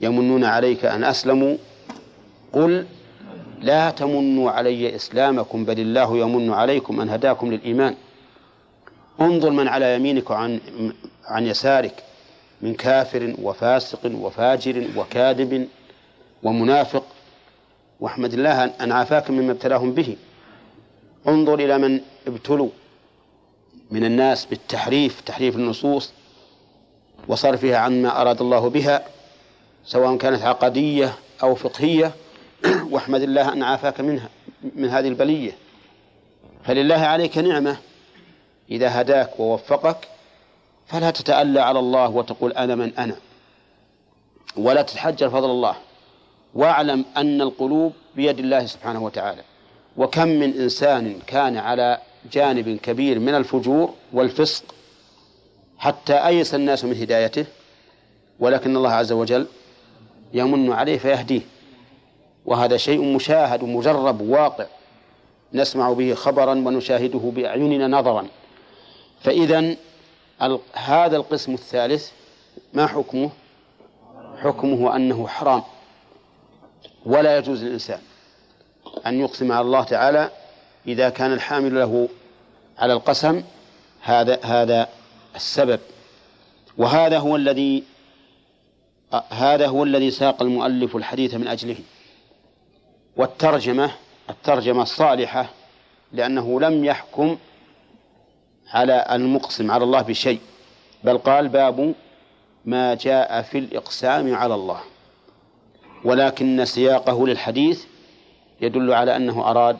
يمنون عليك أن أسلموا. قل لا تمنوا علي إسلامكم بل الله يمن عليكم أن هداكم للإيمان. انظر من على يمينك وعن عن يسارك من كافر وفاسق وفاجر وكاذب ومنافق. واحمد الله أن عافاك مما ابتلاهم به. انظر إلى من ابتلوا من الناس بالتحريف تحريف النصوص وصرفها عن ما أراد الله بها سواء كانت عقدية أو فقهية. واحمد الله أن عافاك منها من هذه البلية. فلله عليك نعمة. إذا هداك ووفقك فلا تتألى على الله وتقول أنا من أنا. ولا تتحجر فضل الله. واعلم أن القلوب بيد الله سبحانه وتعالى. وكم من إنسان كان على جانب كبير من الفجور والفسق حتى أيس الناس من هدايته ولكن الله عز وجل يمن عليه فيهديه. وهذا شيء مشاهد مجرب واقع. نسمع به خبرا ونشاهده بأعيننا نظرا. فإذا هذا القسم الثالث ما حكمه؟ حكمه أنه حرام. ولا يجوز للإنسان أن يقسم على الله تعالى إذا كان الحامل له على القسم هذا هذا السبب. وهذا هو الذي هذا هو الذي ساق المؤلف الحديث من أجله. والترجمة الترجمة الصالحة لأنه لم يحكم على المقسم على الله بشيء بل قال باب ما جاء في الإقسام على الله. ولكن سياقه للحديث يدل على أنه أراد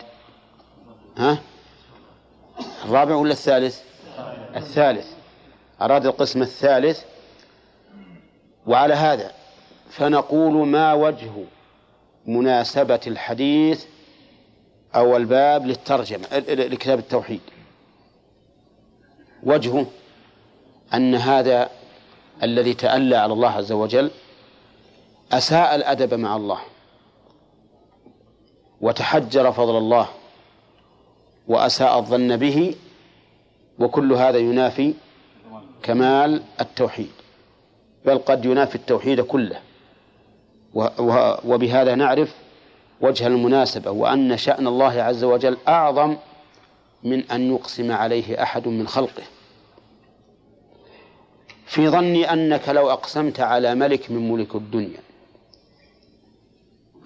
ها؟ الرابع ولا الثالث؟ الثالث. أراد القسم الثالث. وعلى هذا فنقول ما وجه مناسبة الحديث أو الباب للترجمة لكتاب التوحيد. وجهه أن هذا الذي تألى على الله عز وجل أساء الأدب مع الله وتحجر فضل الله وأساء الظن به وكل هذا ينافي كمال التوحيد بل قد ينافي التوحيد كله. وبهذا نعرف وجه المناسبة وأن شأن الله عز وجل أعظم من أن يقسم عليه أحد من خلقه. في ظني أنك لو أقسمت على ملك من ملك الدنيا.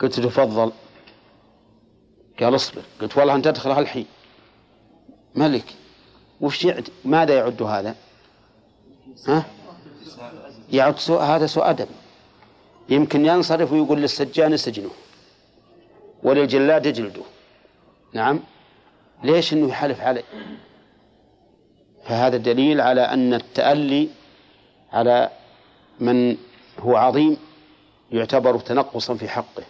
قلت تفضل. قال اصبر. قلت والله أن تدخل هالحين. ملك. وش يعد؟ ماذا يعد هذا؟ ها؟ يعد سوء هذا سوء أدب. يمكن ينصرف ويقول للسجان سجنه وللجلاد اجلده نعم. ليش إنه يحلف عليه؟ فهذا دليل على أن التألي على من هو عظيم يعتبر تنقصا في حقه.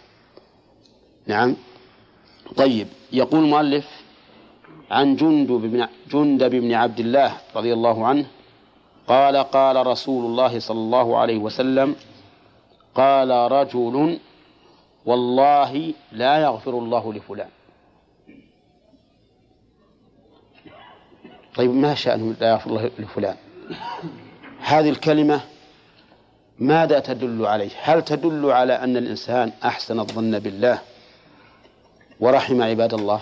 نعم. طيب يقول المؤلف عن جندب بن جندب بن عبد الله رضي الله عنه قال قال رسول الله صلى الله عليه وسلم قال رجل والله لا يغفر الله لفلان. طيب ما شأنه لا يغفر الله لفلان؟ هذه الكلمة ماذا تدل عليه؟ هل تدل على أن الإنسان أحسن الظن بالله ورحم عباد الله؟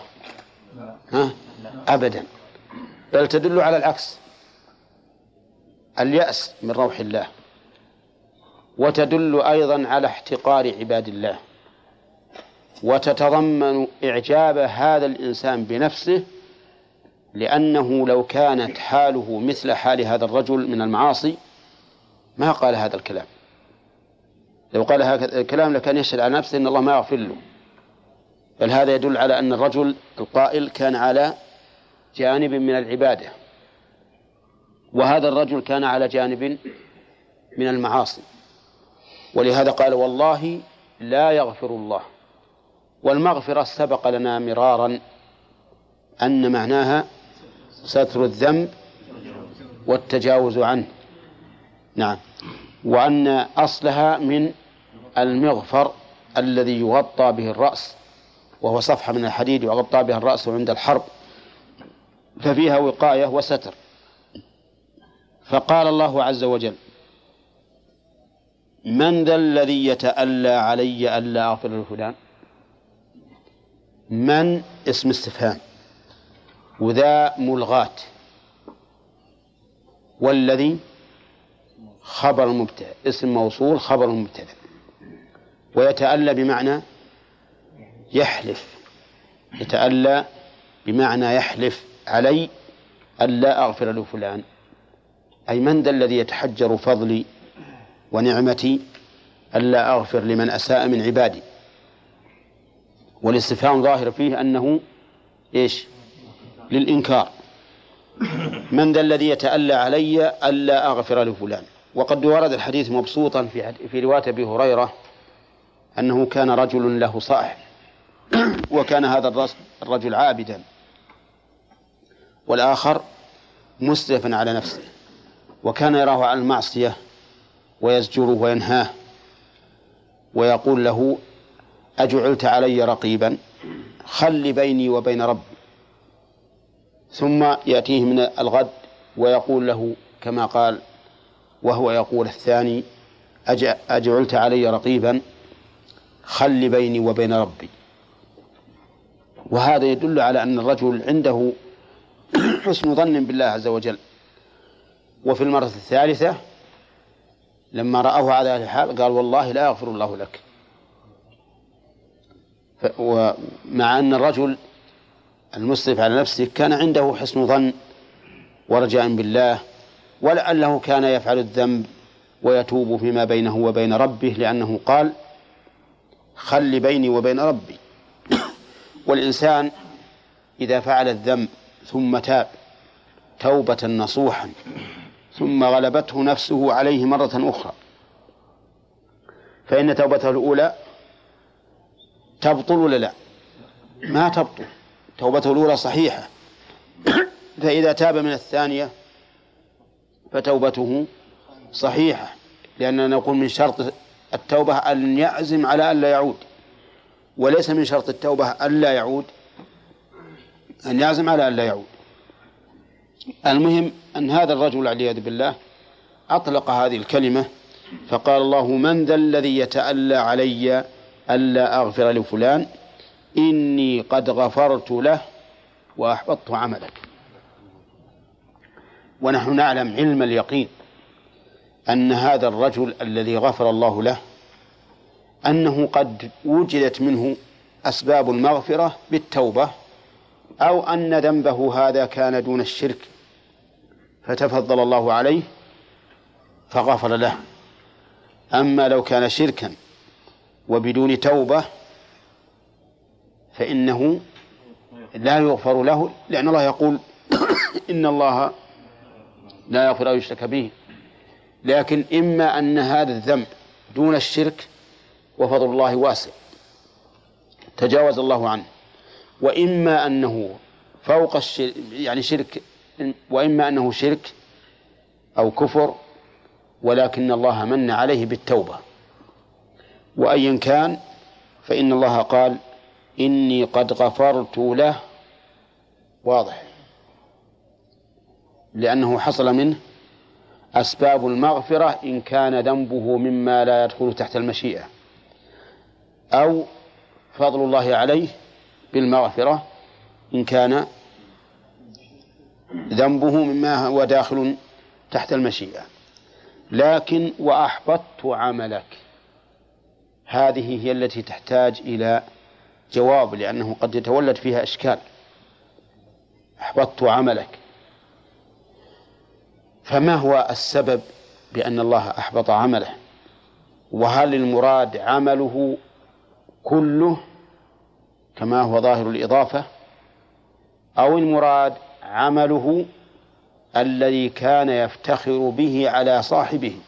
ها؟ أبدا. بل تدل على العكس اليأس من روح الله. وتدل أيضا على احتقار عباد الله. وتتضمن إعجاب هذا الإنسان بنفسه لأنه لو كانت حاله مثل حال هذا الرجل من المعاصي ما قال هذا الكلام. لو قال هذا الكلام لكان يشهد على نفسه أن الله ما يغفر له. بل هذا يدل على أن الرجل القائل كان على جانب من العبادة وهذا الرجل كان على جانب من المعاصي. ولهذا قال والله لا يغفر الله والمغفرة سبق لنا مرارا أن معناها ستر الذنب والتجاوز عنه. نعم. وأن أصلها من المغفر الذي يغطى به الرأس وهو صفحة من الحديد يغطى بها الرأس عند الحرب ففيها وقاية وستر. فقال الله عز وجل من ذا الذي يتألى علي ألا أغفر لفلان من اسم استفهام. وذا ملغاة. والذي خبر مبتدأ. اسم موصول خبر مبتدأ. ويتألى بمعنى يحلف. يتألى بمعنى يحلف علي ألا أغفر لفلان أي من ذا الذي يتحجر فضلي ونعمتي ألا أغفر لمن أساء من عبادي. والاستفهام ظاهر فيه أنه إيش؟ للإنكار. من ذا الذي يتألى علي ألا أغفر لفلان. وقد ورد الحديث مبسوطا في في رواية أبي هريرة أنه كان رجل له صاحب وكان هذا الرجل عابدا. والآخر مسرفا على نفسه وكان يراه على المعصية ويزجره وينهاه ويقول له أجعلت علي رقيبا خل بيني وبين ربي ثم يأتيه من الغد ويقول له كما قال وهو يقول الثاني أجعلت علي رقيبا خل بيني وبين ربي. وهذا يدل على أن الرجل عنده حسن ظن بالله عز وجل. وفي المرة الثالثة لما رأوه على هذه الحال قال والله لا يغفر الله لك. ومع أن الرجل المسرف على نفسه كان عنده حسن ظن ورجاء بالله ولعله كان يفعل الذنب ويتوب فيما بينه وبين ربه لأنه قال خل بيني وبين ربي. والإنسان إذا فعل الذنب ثم تاب توبة نصوحا ثم غلبته نفسه عليه مرة أخرى. فإن توبته الأولى تبطل ولا لا؟ ما تبطل. توبته الأولى صحيحة. فإذا تاب من الثانية فتوبته صحيحة. لأننا نقول من شرط التوبة أن يعزم على أن لا يعود. وليس من شرط التوبة أن لا يعود أن يعزم على أن لا يعود. المهم أن هذا الرجل والعياذ بالله أطلق هذه الكلمة فقال الله من ذا الذي يتألى علي ألا أغفر لفلان؟ إني قد غفرت له وأحبطت عملك. ونحن نعلم علم اليقين أن هذا الرجل الذي غفر الله له أنه قد وجدت منه أسباب المغفرة بالتوبة أو أن ذنبه هذا كان دون الشرك فتفضل الله عليه فغفر له. أما لو كان شركا وبدون توبة فإنه لا يغفر له لأن الله يقول إن الله لا يغفر أن يشرك به. لكن إما أن هذا الذنب دون الشرك وفضل الله واسع تجاوز الله عنه وإما أنه فوق الشرك يعني شرك وإما أنه شرك أو كفر ولكن الله من عليه بالتوبة. وأيا كان فإن الله قال إني قد غفرت له. واضح. لأنه حصل منه أسباب المغفرة إن كان ذنبه مما لا يدخل تحت المشيئة أو فضل الله عليه بالمغفرة إن كان ذنبه مما هو داخل تحت المشيئة. لكن وأحبطت عملك. هذه هي التي تحتاج إلى جواب لأنه قد يتولد فيها إشكال. أحبطت عملك. فما هو السبب بأن الله أحبط عمله؟ وهل المراد عمله كله كما هو ظاهر الإضافة؟ أو المراد عمله الذي كان يفتخر به على صاحبه.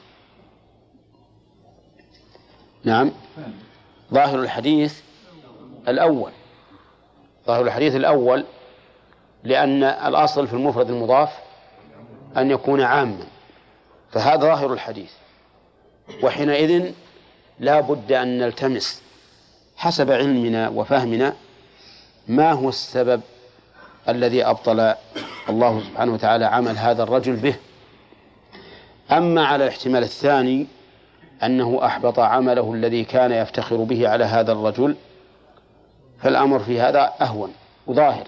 نعم. ظاهر الحديث الأول. ظاهر الحديث الأول لأن الأصل في المفرد المضاف أن يكون عاما. فهذا ظاهر الحديث. وحينئذ لا بد أن نلتمس حسب علمنا وفهمنا ما هو السبب الذي أبطل الله سبحانه وتعالى عمل هذا الرجل به. أما على الاحتمال الثاني أنه أحبط عمله الذي كان يفتخر به على هذا الرجل فالأمر في هذا أهون وظاهر.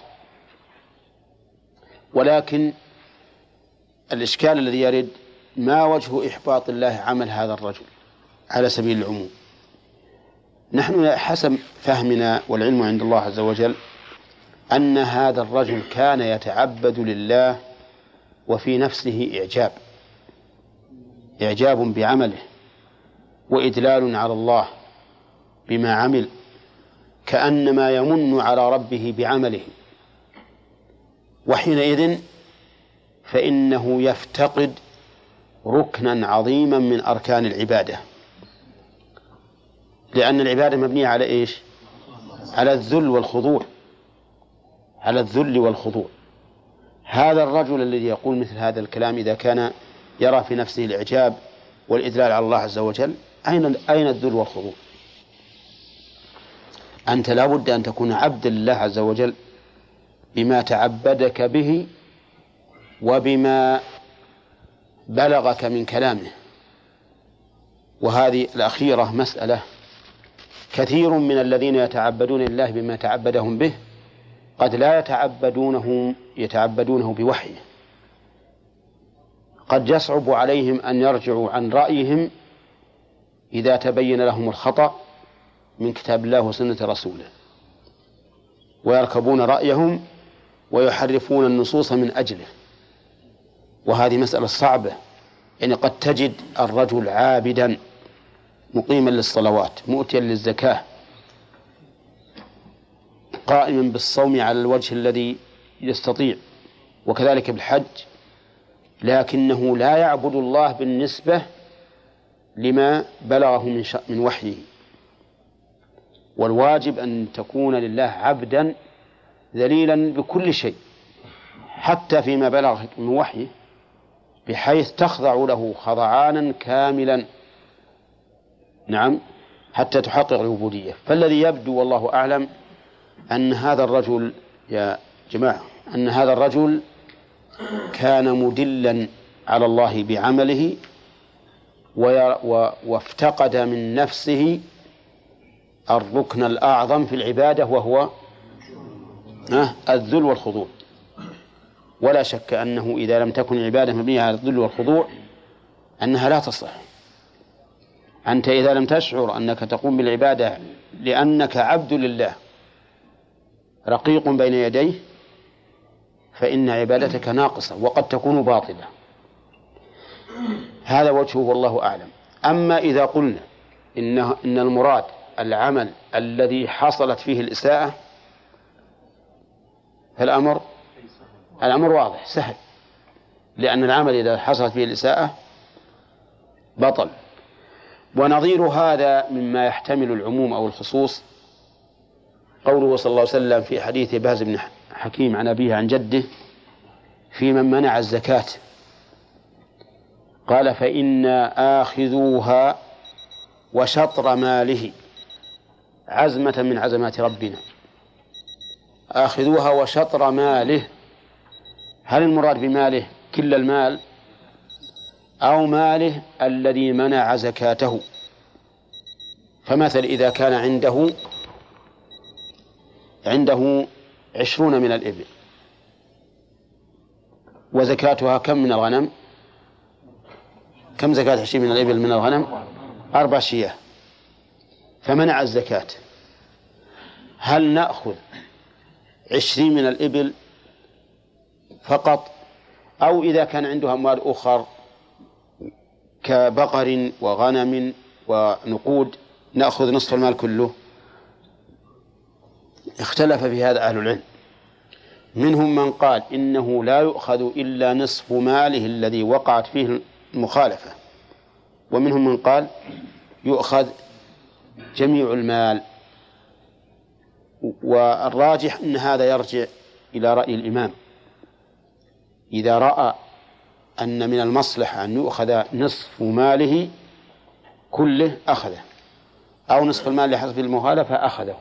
ولكن الإشكال الذي يرد ما وجه إحباط الله عمل هذا الرجل على سبيل العموم؟ نحن حسب فهمنا والعلم عند الله عز وجل أن هذا الرجل كان يتعبد لله وفي نفسه إعجاب إعجاب بعمله وإدلال على الله بما عمل كأنما يمن على ربه بعمله. وحينئذ فإنه يفتقد ركنا عظيما من أركان العبادة. لأن العبادة مبنية على إيش؟ على الذل والخضوع. على الذل والخضوع هذا الرجل الذي يقول مثل هذا الكلام إذا كان يرى في نفسه الإعجاب والإذلال على الله عز وجل أين أين الذل والخضوع؟ أنت لا بد أن تكون عبدا لله عز وجل بما تعبدك به وبما بلغك من كلامه وهذه الأخيرة مسألة كثير من الذين يتعبدون الله بما تعبدهم به قد لا يتعبدونه يتعبدونه بوحيه قد يصعب عليهم أن يرجعوا عن رأيهم إذا تبين لهم الخطأ من كتاب الله وسنة رسوله. ويركبون رأيهم ويحرفون النصوص من أجله. وهذه مسألة صعبة. يعني قد تجد الرجل عابدا مقيما للصلوات مؤتيا للزكاة قائما بالصوم على الوجه الذي يستطيع وكذلك بالحج لكنه لا يعبد الله بالنسبة لما بلغه من من وحيه. والواجب أن تكون لله عبدا ذليلا بكل شيء حتى فيما بلغ من وحيه بحيث تخضع له خضعانا كاملا. نعم حتى تحقق العبودية. فالذي يبدو والله أعلم أن هذا الرجل يا جماعة أن هذا الرجل كان مدلا على الله بعمله وافتقد من نفسه الركن الأعظم في العبادة وهو الذل والخضوع. ولا شك أنه إذا لم تكن العبادة مبنية على الذل والخضوع أنها لا تصلح. أنت إذا لم تشعر أنك تقوم بالعبادة لأنك عبد لله رقيق بين يديه فإن عبادتك ناقصة وقد تكون باطلة. هذا وجهه والله أعلم. أما إذا قلنا إن إن المراد العمل الذي حصلت فيه الإساءة فالأمر الأمر واضح سهل. لأن العمل إذا حصلت فيه الإساءة بطل. ونظير هذا مما يحتمل العموم أو الخصوص قوله صلى الله عليه وسلم في حديث باز بن حكيم عن أبيه عن جده في من منع الزكاة. قال فإنا آخذوها وشطر ماله عزمة من عزمات ربنا. آخذوها وشطر ماله هل المراد بماله كل المال؟ أو ماله الذي منع زكاته؟ فمثل إذا كان عنده عنده عشرون من الإبل. وزكاتها كم من الغنم؟ كم زكاة عشرين من الإبل من الغنم؟ أربع شياه. فمنع الزكاة. هل نأخذ عشرين من الإبل فقط؟ أو إذا كان عنده أموال أخر كبقر وغنم ونقود نأخذ نصف المال كله؟ اختلف في هذا أهل العلم. منهم من قال إنه لا يؤخذ إلا نصف ماله الذي وقعت فيه المخالفة. ومنهم من قال يؤخذ جميع المال. والراجح أن هذا يرجع إلى رأي الإمام. إذا رأى أن من المصلحة أن يؤخذ نصف ماله كله أخذه. أو نصف المال في المخالفة أخذه.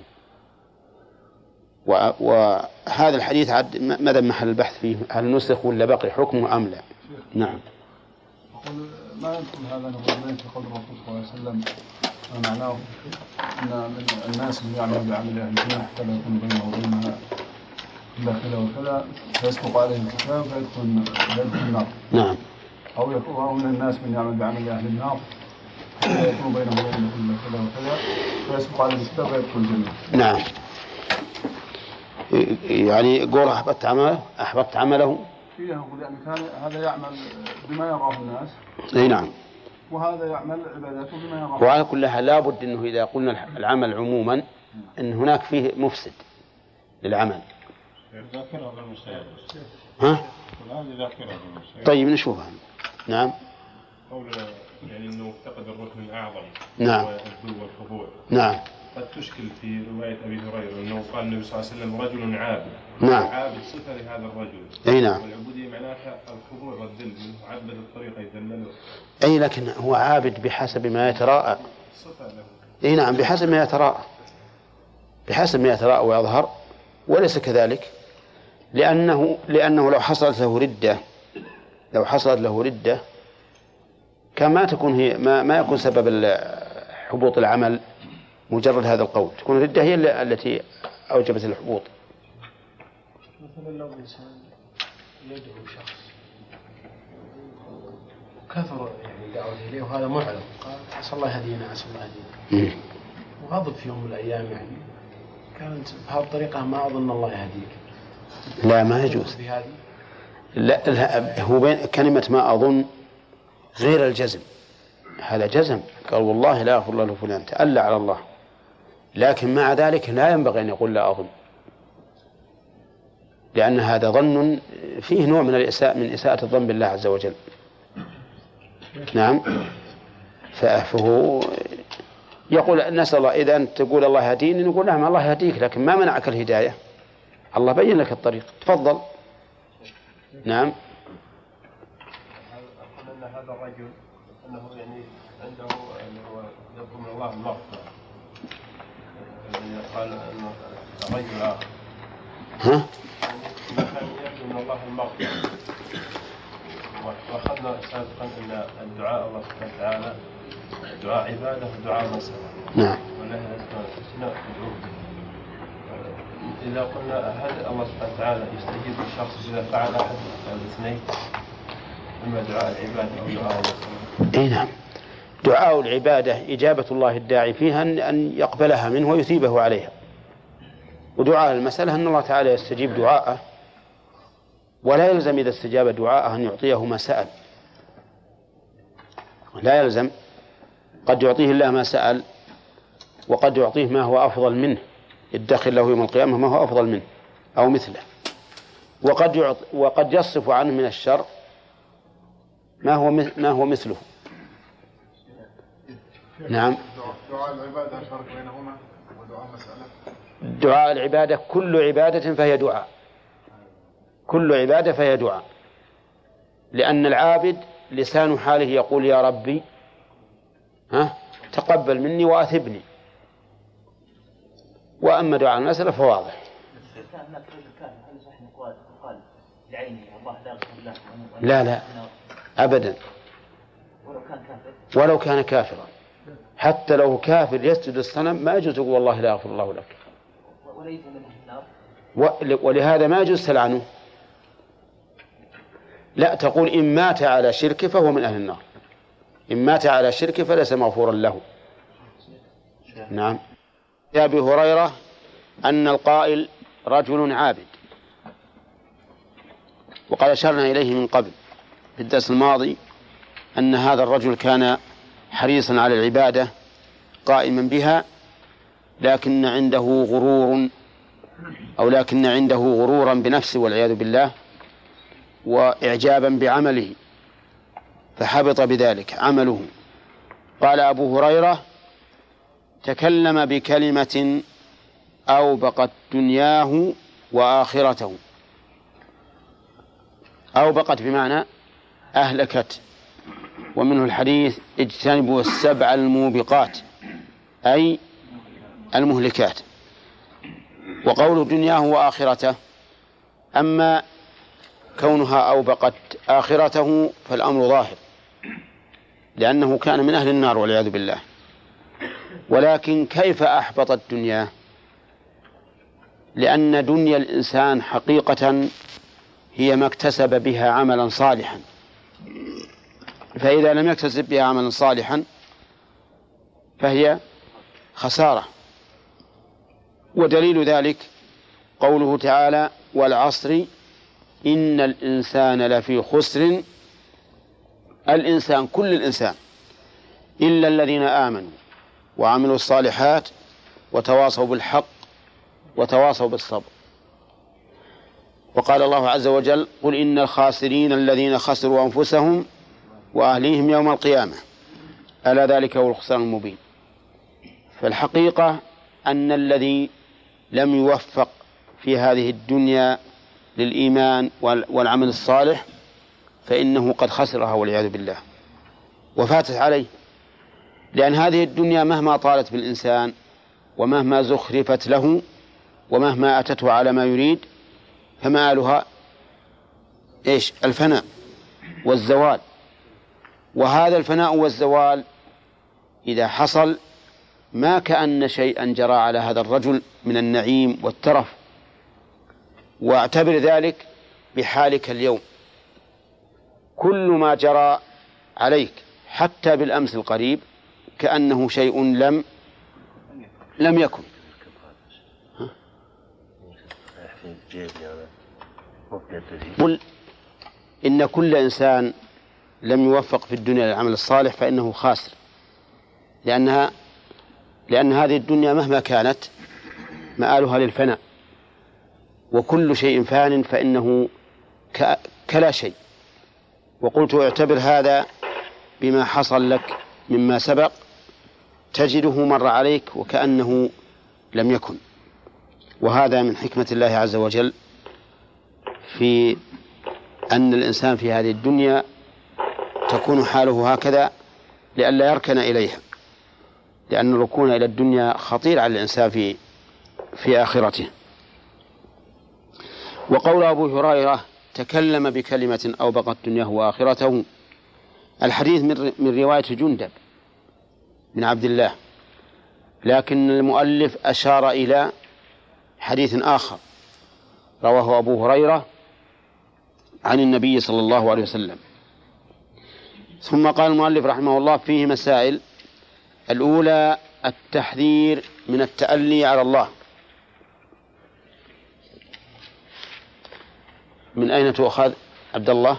وهذا الحديث عد ماذا محل البحث فيه هل نسخ ولا بقي حكمه أم لا نعم ما يدخل هذا نقول في قول الرسول صلى الله عليه وسلم معناه إن من الناس من يعمل بعمل أهل الجنة حتى لا يكون بينه وبينها الا كذا وكذا فيسبق عليه الكتاب فيدخل فيدخل النار. نعم. أو يكون من الناس من يعمل بعمل أهل النار حتى يكون بينه وبينه إلا كذا وكذا فيسبق عليه الكتاب فيدخل الجنة. نعم. يعني يقول احبطت عمله احبطت عمله. فيها يقول يعني كان هذا يعمل بما يراه الناس. أي نعم. وهذا يعمل عباداته بما يراه. وعلى كل حال لابد إنه إذا قلنا العمل عموما إن هناك فيه مفسد للعمل. ها؟ طيب نشوفها. نعم. قول يعني إنه افتقد الركن الأعظم. نعم. والخضوع. نعم. قد تشكل في رواية أبي هريرة أنه قال النبي صلى الله عليه وسلم رجل عابد. نعم. عابد صفه لهذا الرجل. أي نعم. والعبودية معناها الخضوع والذل عبد الطريق يذلله. أي لكن هو عابد بحسب ما يتراءى. صفه له. أي نعم بحسب ما يتراءى. بحسب ما يتراءى ويظهر وليس كذلك. لأنه لأنه لو حصلت له ردة لو حصلت له ردة كان ما تكون هي ما, ما يكون سبب حبوط العمل. مجرد هذا القول. تكون الردة هي التي أوجبت الحبوط. مثلا لو إنسان يدعو شخص كثر يعني دعوته إليه وهذا معلم. قال عسى الله يهدينا عسى الله يهدينا. وغضب في يوم من الأيام يعني. كانت بهذه الطريقة ما أظن الله يهديك. لا ما يجوز. لا, لا هو بين كلمة ما أظن غير الجزم. هذا جزم. قال والله لا أغفر الله لفلان. تألى على الله. لكن مع ذلك لا ينبغي أن يقول لا أظن. لأن هذا ظن فيه نوع من الإساءة من إساءة الظن بالله عز وجل. نعم. فهو يقول نسأل الله إذا أنت تقول الله يهديني نقول نعم الله يهديك لكن ما منعك الهداية؟ الله بين لك الطريق. تفضل. نعم. هذا الرجل أنه يعني عنده اللي هو يطلب من الله. المغفرة الذي قال أنه الرجل آخر ها؟ من الله المغفرة. وأخذنا سابقا أن الدعاء الله سبحانه وتعالى دعاء عبادة ودعاء مسألة نعم. اسماء تدعوه إذا قلنا هل الله سبحانه وتعالى يستجيب للشخص إذا فعل أحد الاثنين؟ إما دعاء العبادة أو دعاء المسألة اي نعم. دعاء العبادة إجابة الله الداعي فيها أن- يقبلها منه ويثيبه عليها. ودعاء المسألة أن الله تعالى يستجيب دعاءه. ولا يلزم إذا استجاب دعاءه أن يعطيه ما سأل لا يلزم. قد يعطيه الله ما سأل وقد يعطيه ما هو أفضل منه. يدخر له يوم القيامة ما هو أفضل منه أو مثله. وقد يعط وقد يصف عنه من الشر ما هو ما هو مثله. نعم. دعاء العبادة بينهما ودعاء مسألة دعاء العبادة كل عبادة فهي دعاء. كل عبادة فهي دعاء. لأن العابد لسان حاله يقول يا ربي ها تقبل مني وأثبني. وأما دعاء المسألة فواضح لا لا أبدا. ولو كان كافرا. حتى لو كافر يسجد الصنم ما يجوز تقول والله لا يغفر الله لك. ولهذا ما يجوز تلعنه لا تقول إن مات على شرك فهو من أهل النار. إن مات على شرك فليس مغفورا له. نعم. يا أبي هريرة أن القائل رجل عابد. وقد أشرنا إليه من قبل في الدرس الماضي أن هذا الرجل كان حريصا على العبادة قائما بها لكن عنده غرور أو لكن عنده غرورا بنفسه والعياذ بالله وإعجابا بعمله فحبط بذلك عمله. قال أبو هريرة تكلم بكلمة أوبقت دنياه وآخرته. أوبقت بمعنى أهلكت. ومنه الحديث اجتنبوا السبع الموبقات أي المهلكات. وقول دنياه وآخرته أما كونها أوبقت آخرته فالأمر ظاهر لأنه كان من أهل النار والعياذ بالله. ولكن كيف أحبطت دنياه؟ لأن دنيا الإنسان حقيقة هي ما اكتسب بها عملا صالحا. فإذا لم يكتسب بها عملا صالحا فهي خسارة. ودليل ذلك قوله تعالى والعصر إن الإنسان لفي خسر. الإنسان كل الإنسان إلا الذين آمنوا وعملوا الصالحات وتواصوا بالحق وتواصوا بالصبر. وقال الله عز وجل قل إن الخاسرين الذين خسروا أنفسهم وأهليهم يوم القيامة. ألا ذلك هو الخسران المبين. فالحقيقة أن الذي لم يوفق في هذه الدنيا للإيمان وال- والعمل الصالح فإنه قد خسرها والعياذ بالله. وفاتت عليه. لأن هذه الدنيا مهما طالت بالإنسان ومهما زخرفت له ومهما أتته على ما يريد فمآلها إيش؟ الفناء والزوال. وهذا الفناء والزوال إذا حصل ما كأن شيئا جرى على هذا الرجل من النعيم والترف. واعتبر ذلك بحالك اليوم. كل ما جرى عليك حتى بالأمس القريب كأنه شيء لم لم يكن. قل إن كل إنسان لم يوفق في الدنيا للعمل الصالح فإنه خاسر. لأنها لأن هذه الدنيا مهما كانت مآلها للفناء. وكل شيء فان فإنه كلا شيء. وقلت اعتبر هذا بما حصل لك مما سبق تجده مر عليك وكأنه لم يكن. وهذا من حكمة الله عز وجل في أن الإنسان في هذه الدنيا تكون حاله هكذا لئلا يركن إليها. لأن الركون إلى الدنيا خطير على الإنسان في في آخرته. وقول أبو هريرة تكلم بكلمة أوبقت دنياه وآخرته. الحديث من من رواية جندب بن عبد الله. لكن المؤلف أشار إلى حديث آخر. رواه أبو هريرة عن النبي صلى الله عليه وسلم. ثم قال المؤلف رحمه الله فيه مسائل. الأولى التحذير من التألي على الله. من أين تؤخذ عبد الله؟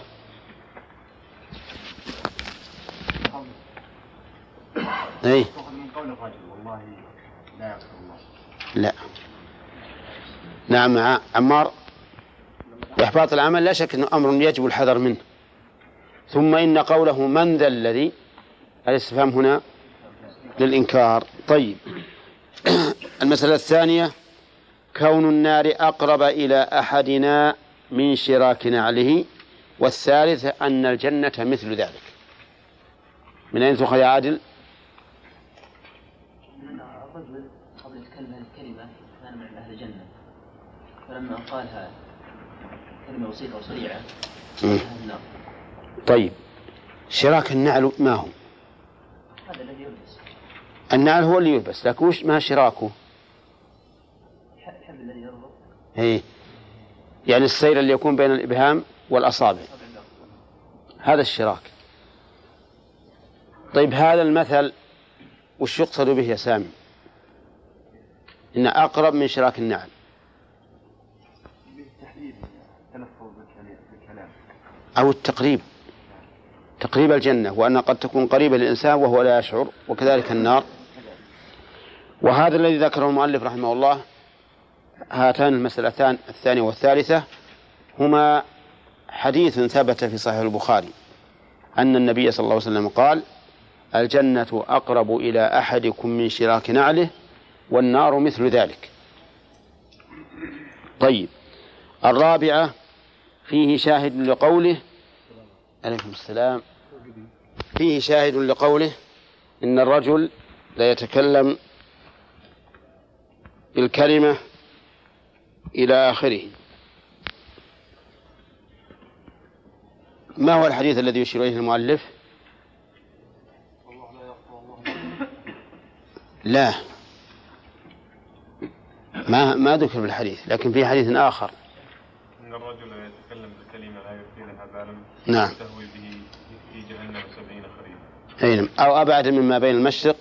أي لا. نعم عمار. إحباط العمل لا شك أنه أمر يجب الحذر منه. ثم إن قوله من ذا الذي الاستفهام هنا؟ للإنكار. طيب. المسألة الثانية كون النار أقرب إلى أحدنا من شراك نعله والثالث أن الجنة مثل ذلك. من أين تؤخذ يا عادل؟ قبل يتكلم هذه الكلمة كان من أهل الجنة فلما قالها كلمة بسيطة وسريعة النار. طيب. شراك النعل ما هو؟ هذا الذي يلبس النعل هو اللي يلبس لكن وش ما شراكه؟ الحبل الذي يربط إيه. يعني السير اللي يكون بين الإبهام والأصابع. هذا الشراك. طيب هذا المثل وش يقصد به يا سامي؟ إن أقرب من شراك النعل. أو التقريب. تقريب الجنة وأن قد تكون قريبة للإنسان وهو لا يشعر وكذلك النار. وهذا الذي ذكره المؤلف رحمه الله هاتان المسألتان الثانية والثالثة هما حديث ثبت في صحيح البخاري أن النبي صلى الله عليه وسلم قال الجنة أقرب إلى أحدكم من شراك نعله والنار مثل ذلك. طيب الرابعة فيه شاهد لقوله عليكم السلام. فيه شاهد لقوله إن الرجل لا يتكلم بالكلمة إلى آخره. ما هو الحديث الذي يشير إليه المؤلف؟ لا. ما ما ذكر في الحديث لكن في حديث آخر. إن الرجل يتكلم بكلمة لا يلقي لها بالا نعم. تهوي به. أي نعم. أو أبعد مما بين المشرق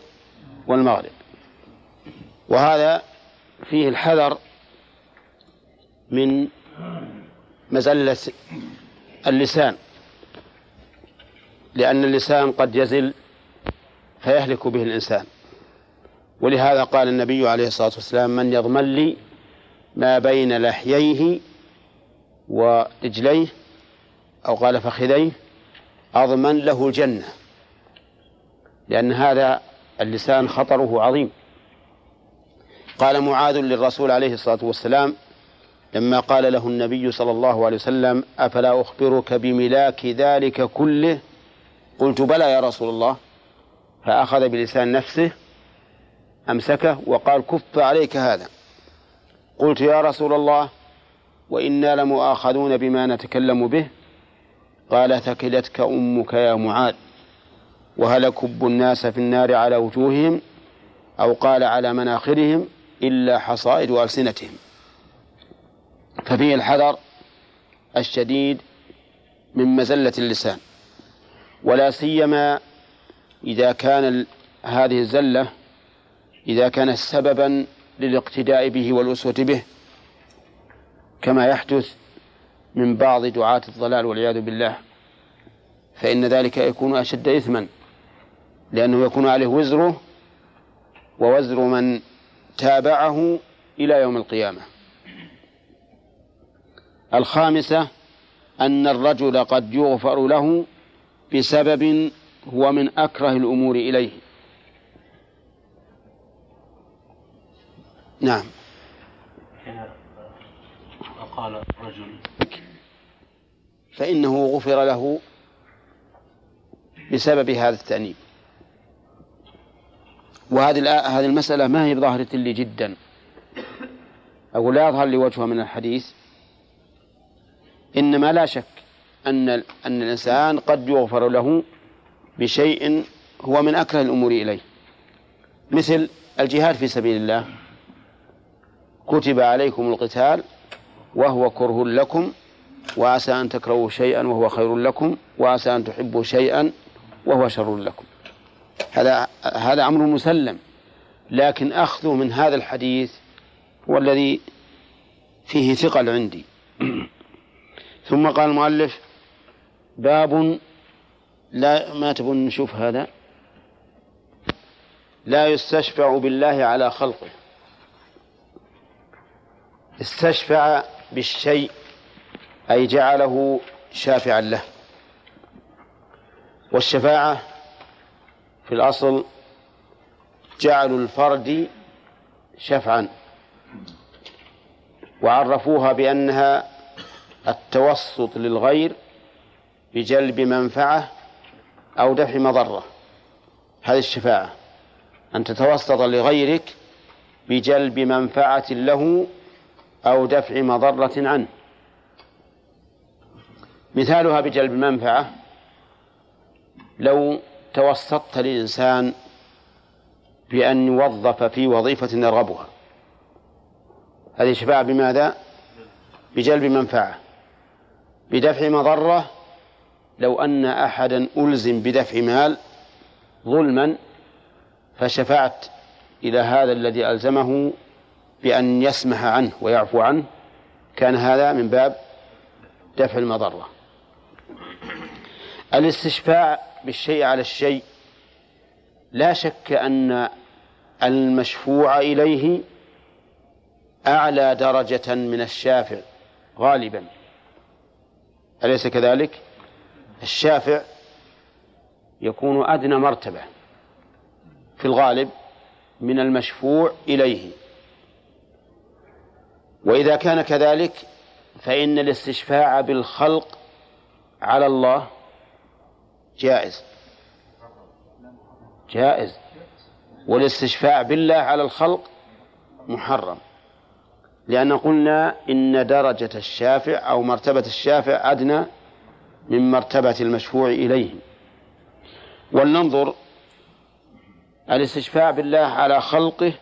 والمغرب. وهذا فيه الحذر من مزلة اللسان لأن اللسان قد يزل فيهلك به الإنسان. ولهذا قال النبي عليه الصلاة والسلام من يضمن لي ما بين لحييه ورجليه أو قال فخذيه أضمن له الجنة. لأن هذا اللسان خطره عظيم. قال معاذ للرسول عليه الصلاة والسلام لما قال له النبي صلى الله عليه وسلم أفلا أخبرك بملاك ذلك كله؟ قلت بلى يا رسول الله. فأخذ بلسان نفسه أمسكه وقال كف عليك هذا. قلت يا رسول الله وإنا لمؤاخذون بما نتكلم به. قال ثكلتك أمك يا معاذ. وهل كب الناس في النار على وجوههم أو قال على مناخرهم إلا حصائد ألسنتهم؟ ففيه الحذر الشديد من مزلة اللسان ولا سيما إذا كان هذه الزلة إذا كانت سببا للاقتداء به والأسوة به كما يحدث من بعض دعاة الضلال والعياذ بالله فإن ذلك يكون أشد إثما. لأنه يكون عليه وزره ووزر من تابعه إلى يوم القيامة. الخامسة أن الرجل قد يغفر له بسبب هو من أكره الأمور إليه. نعم. قال رجل. فإنه غفر له بسبب هذا التأنيب. وهذه هذه المسألة ما هي بظاهرة لي جدا. أقول لا يظهر لي وجهها من الحديث. إنما لا شك أن أن الإنسان قد يغفر له بشيء هو من أكره الأمور إليه. مثل الجهاد في سبيل الله. كتب عليكم القتال وهو كره لكم وعسى أن تكرهوا شيئا وهو خير لكم وعسى أن تحبوا شيئا وهو شر لكم. هذا هذا أمر مسلم لكن أخذه من هذا الحديث هو الذي فيه ثقل عندي. ثم قال المؤلف باب لا ما تبون نشوف هذا؟ لا يستشفع بالله على خلقه. استشفع بالشيء أي جعله شافعا له. والشفاعة في الأصل جعلوا الفرد شفعا. وعرفوها بأنها التوسط للغير بجلب منفعة أو دفع مضرة. هذه الشفاعة. أن تتوسط لغيرك بجلب منفعة له أو دفع مضرة عنه. مثالها بجلب منفعة لو توسطت لإنسان بأن يوظف في وظيفة يرغبها. هذه شفاعة بماذا؟ بجلب منفعة بدفع مضرة. لو أن أحدا ألزم بدفع مال ظلما فشفعت إلى هذا الذي ألزمه بأن يسمح عنه ويعفو عنه. كان هذا من باب دفع المضرة. الاستشفاع بالشيء على الشيء. لا شك أن المشفوع إليه أعلى درجة من الشافع غالبا. أليس كذلك؟ الشافع يكون أدنى مرتبة في الغالب من المشفوع إليه. وإذا كان كذلك فإن الاستشفاع بالخلق على الله جائز. جائز. والاستشفاع بالله على الخلق محرم. لأن قلنا إن درجة الشافع أو مرتبة الشافع أدنى من مرتبة المشفوع إليه. ولننظر الاستشفاع بالله على خلقه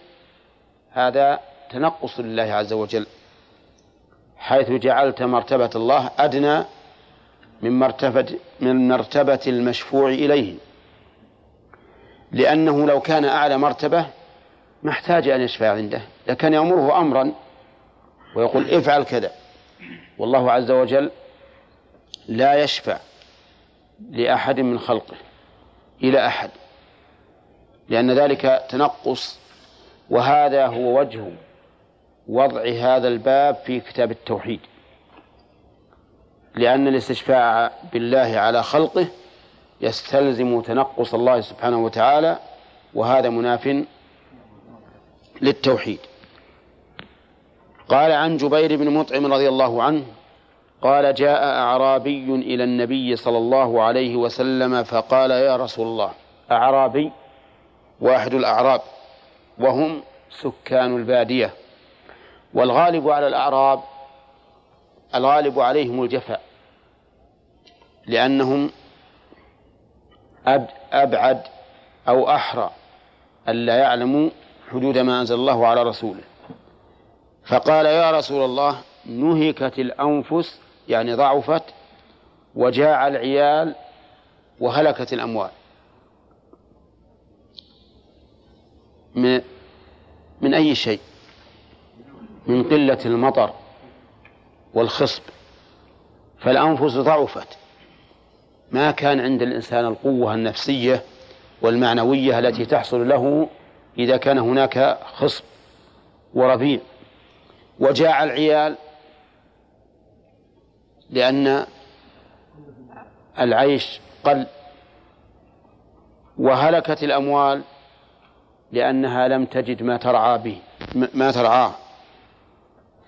هذا تنقص لله عز وجل حيث جعلت مرتبة الله أدنى من مرتبة من مرتبة المشفوع إليه. لأنه لو كان أعلى مرتبة ما احتاج أن يشفع عنده. لكان يأمره أمرا ويقول افعل كذا. والله عز وجل لا يشفع لأحد من خلقه إلى أحد. لأن ذلك تنقص وهذا هو وجه وضع هذا الباب في كتاب التوحيد. لأن الاستشفاع بالله على خلقه يستلزم تنقص الله سبحانه وتعالى وهذا مناف للتوحيد. قال عن جبير بن مطعم رضي الله عنه قال جاء أعرابي إلى النبي صلى الله عليه وسلم فقال يا رسول الله أعرابي واحد الأعراب وهم سكان البادية والغالب على الأعراب الغالب عليهم الجفاء. لأنهم أبعد أو أحرى ألا يعلموا حدود ما أنزل الله على رسوله. فقال يا رسول الله نهكت الأنفس يعني ضعفت وجاع العيال وهلكت الأموال. من من أي شيء؟ من قلة المطر والخصب. فالأنفس ضعفت. ما كان عند الإنسان القوة النفسية والمعنوية التي تحصل له إذا كان هناك خصب وربيع. وجاع العيال لأن العيش قل. وهلكت الأموال لأنها لم تجد ما ترعى به ما ترعاه.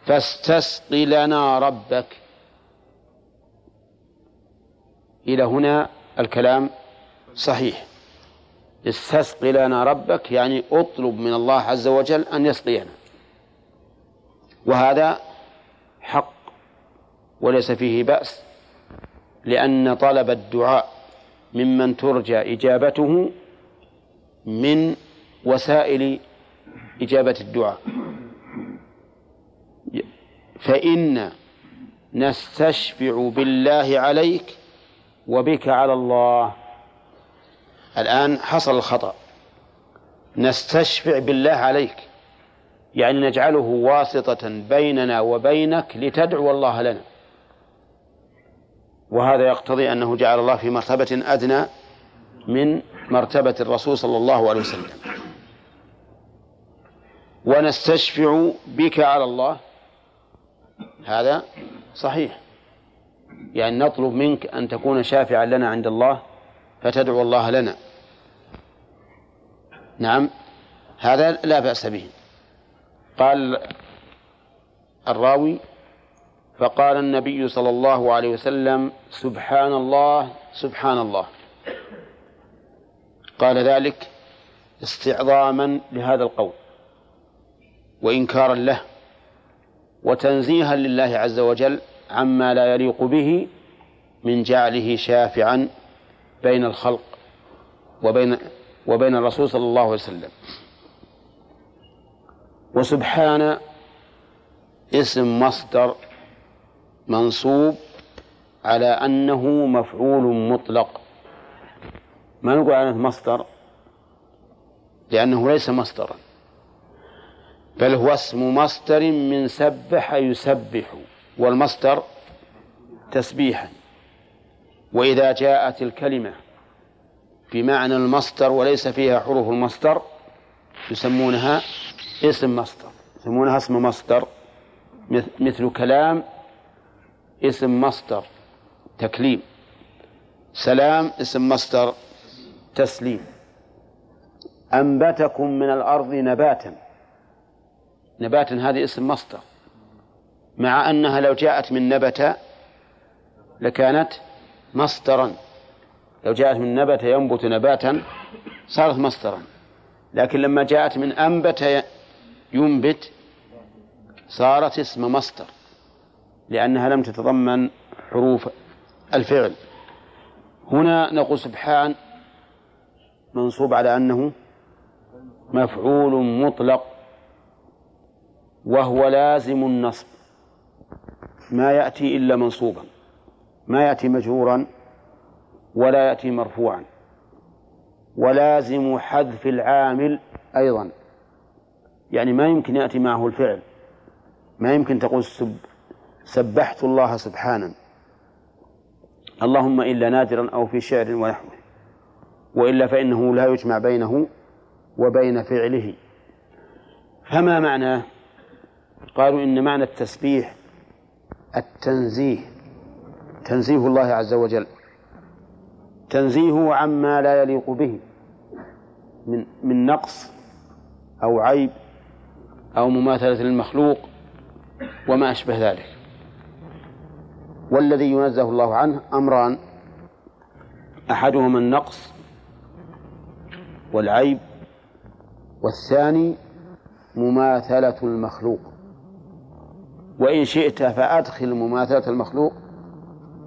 فاستسق لنا ربك. إلى هنا الكلام صحيح. استسق لنا ربك يعني اطلب من الله عز وجل أن يسقينا. وهذا حق وليس فيه بأس لأن طلب الدعاء ممن ترجى إجابته من وسائل إجابة الدعاء. فإن نستشفع بالله عليك وبك على الله. الآن حصل الخطأ. نستشفع بالله عليك. يعني نجعله واسطة بيننا وبينك لتدعو الله لنا. وهذا يقتضي أنه جعل الله في مرتبة أدنى من مرتبة الرسول صلى الله عليه وسلم. ونستشفع بك على الله. هذا صحيح. يعني نطلب منك أن تكون شافعا لنا عند الله فتدعو الله لنا. نعم. هذا لا بأس به. قال الراوي فقال النبي صلى الله عليه وسلم سبحان الله سبحان الله. قال ذلك استعظاما لهذا القول وإنكارا له وتنزيها لله عز وجل عما لا يليق به من جعله شافعا بين الخلق وبين وبين الرسول صلى الله عليه وسلم. وسبحان اسم مصدر منصوب على أنه مفعول مطلق. ما نقول عنه مصدر؟ لأنه ليس مصدرا. بل هو اسم مصدر من سبح يسبح. والمصدر تسبيحا. وإذا جاءت الكلمة بمعنى المصدر وليس فيها حروف المصدر يسمونها اسم مصدر. يسمونها اسم مصدر. مثل كلام اسم مصدر تكليم. سلام اسم مصدر تسليم. أنبتكم من الأرض نباتا. نباتا هذه اسم مصدر. مع أنها لو جاءت من نبت لكانت مصدرا. لو جاءت من نبت ينبت نباتا صارت مصدرا. لكن لما جاءت من أنبت ينبت صارت اسم مصدر لأنها لم تتضمن حروف الفعل. هنا نقول سبحان منصوب على أنه مفعول مطلق وهو لازم النصب. ما يأتي إلا منصوبا. ما يأتي مجرورا ولا يأتي مرفوعا. ولازم حذف العامل أيضا. يعني ما يمكن يأتي معه الفعل. ما يمكن تقول سب سبحت الله سبحانا. اللهم إلا نادرا أو في شعر ونحوه. وإلا فإنه لا يجمع بينه وبين فعله. فما معناه قالوا إن معنى التسبيح التنزيه تنزيه الله عز وجل. تنزيهه عما لا يليق به من من نقص أو عيب أو مماثلة للمخلوق وما أشبه ذلك. والذي ينزه الله عنه أمران أحدهما النقص والعيب والثاني مماثلة المخلوق. وإن شئت فأدخل مماثلة المخلوق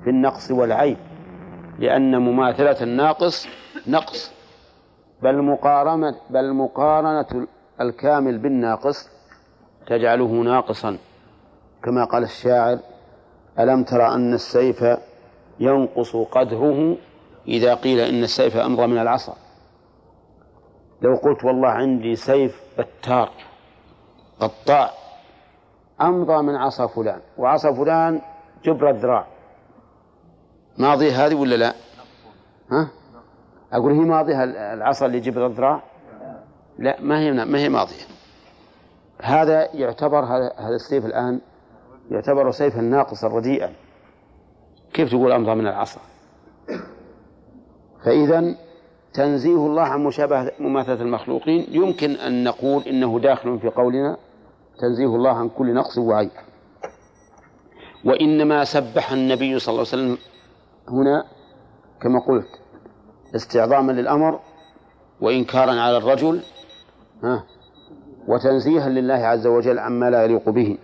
في النقص والعيب لأن مماثلة الناقص نقص بل مقارنة بل مقارنة الكامل بالناقص تجعله ناقصا. كما قال الشاعر ألم ترى أن السيف ينقص قدره إذا قيل إن السيف أمضى من العصا؟ لو قلت والله عندي سيف بتار قطاع أمضى من عصا فلان وعصا فلان جبر الذراع ماضية هذه ولا لا؟ ها؟ أقول هي ماضية العصا اللي جبر الذراع؟ لا ما هي ما هي ماضية هذا يعتبر هذا السيف الآن يعتبر سيفا ناقصا رديئا كيف تقول أمضى من العصا فإذا تنزيه الله عن مشابهة مماثلة المخلوقين يمكن أن نقول إنه داخل في قولنا تنزيه الله عن كل نقص وعيب. وإنما سبح النبي صلى الله عليه وسلم هنا كما قلت استعظاما للأمر وإنكارا على الرجل ها وتنزيها لله عز وجل عما لا يليق به.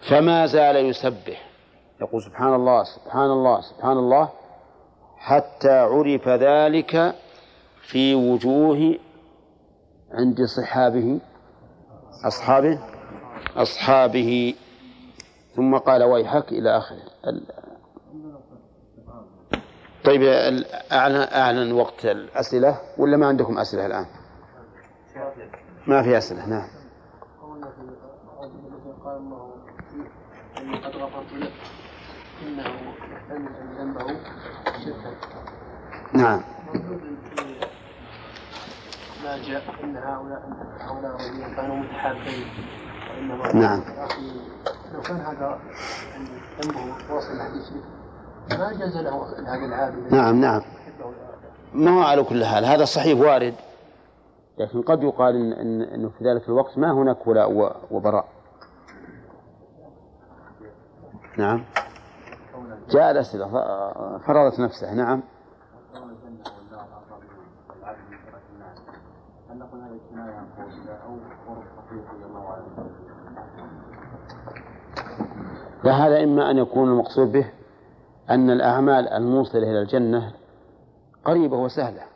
فما زال يسبح. يقول سبحان الله سبحان الله سبحان الله حتى عرف ذلك في وجوه عند صحابه أصحابه أصحابه ثم قال ويحك إلى آخره طيب أعلن أعلن وقت الأسئلة ولا ما عندكم أسئلة الآن؟ ما في أسئلة نعم. قال الله إني قد غفرت لك إنه يحتمل أن ذنبه شركا. نعم. ما جاء إن هؤلاء هؤلاء كانوا متحابين وإنما نعم. لو كان هذا ذنبه واصل الحديث ما جاز له هذا العابد. نعم نعم. ما هو على كل حال؟ هذا صحيح وارد لكن قد يقال إن, إن إنه في ذلك الوقت ما هناك ولاء وبراء. نعم. جاء الأسئلة فرضت نفسه. نعم. لا إما أن يكون المقصود به أن الأعمال الموصلة إلى الجنة قريبة وسهلة.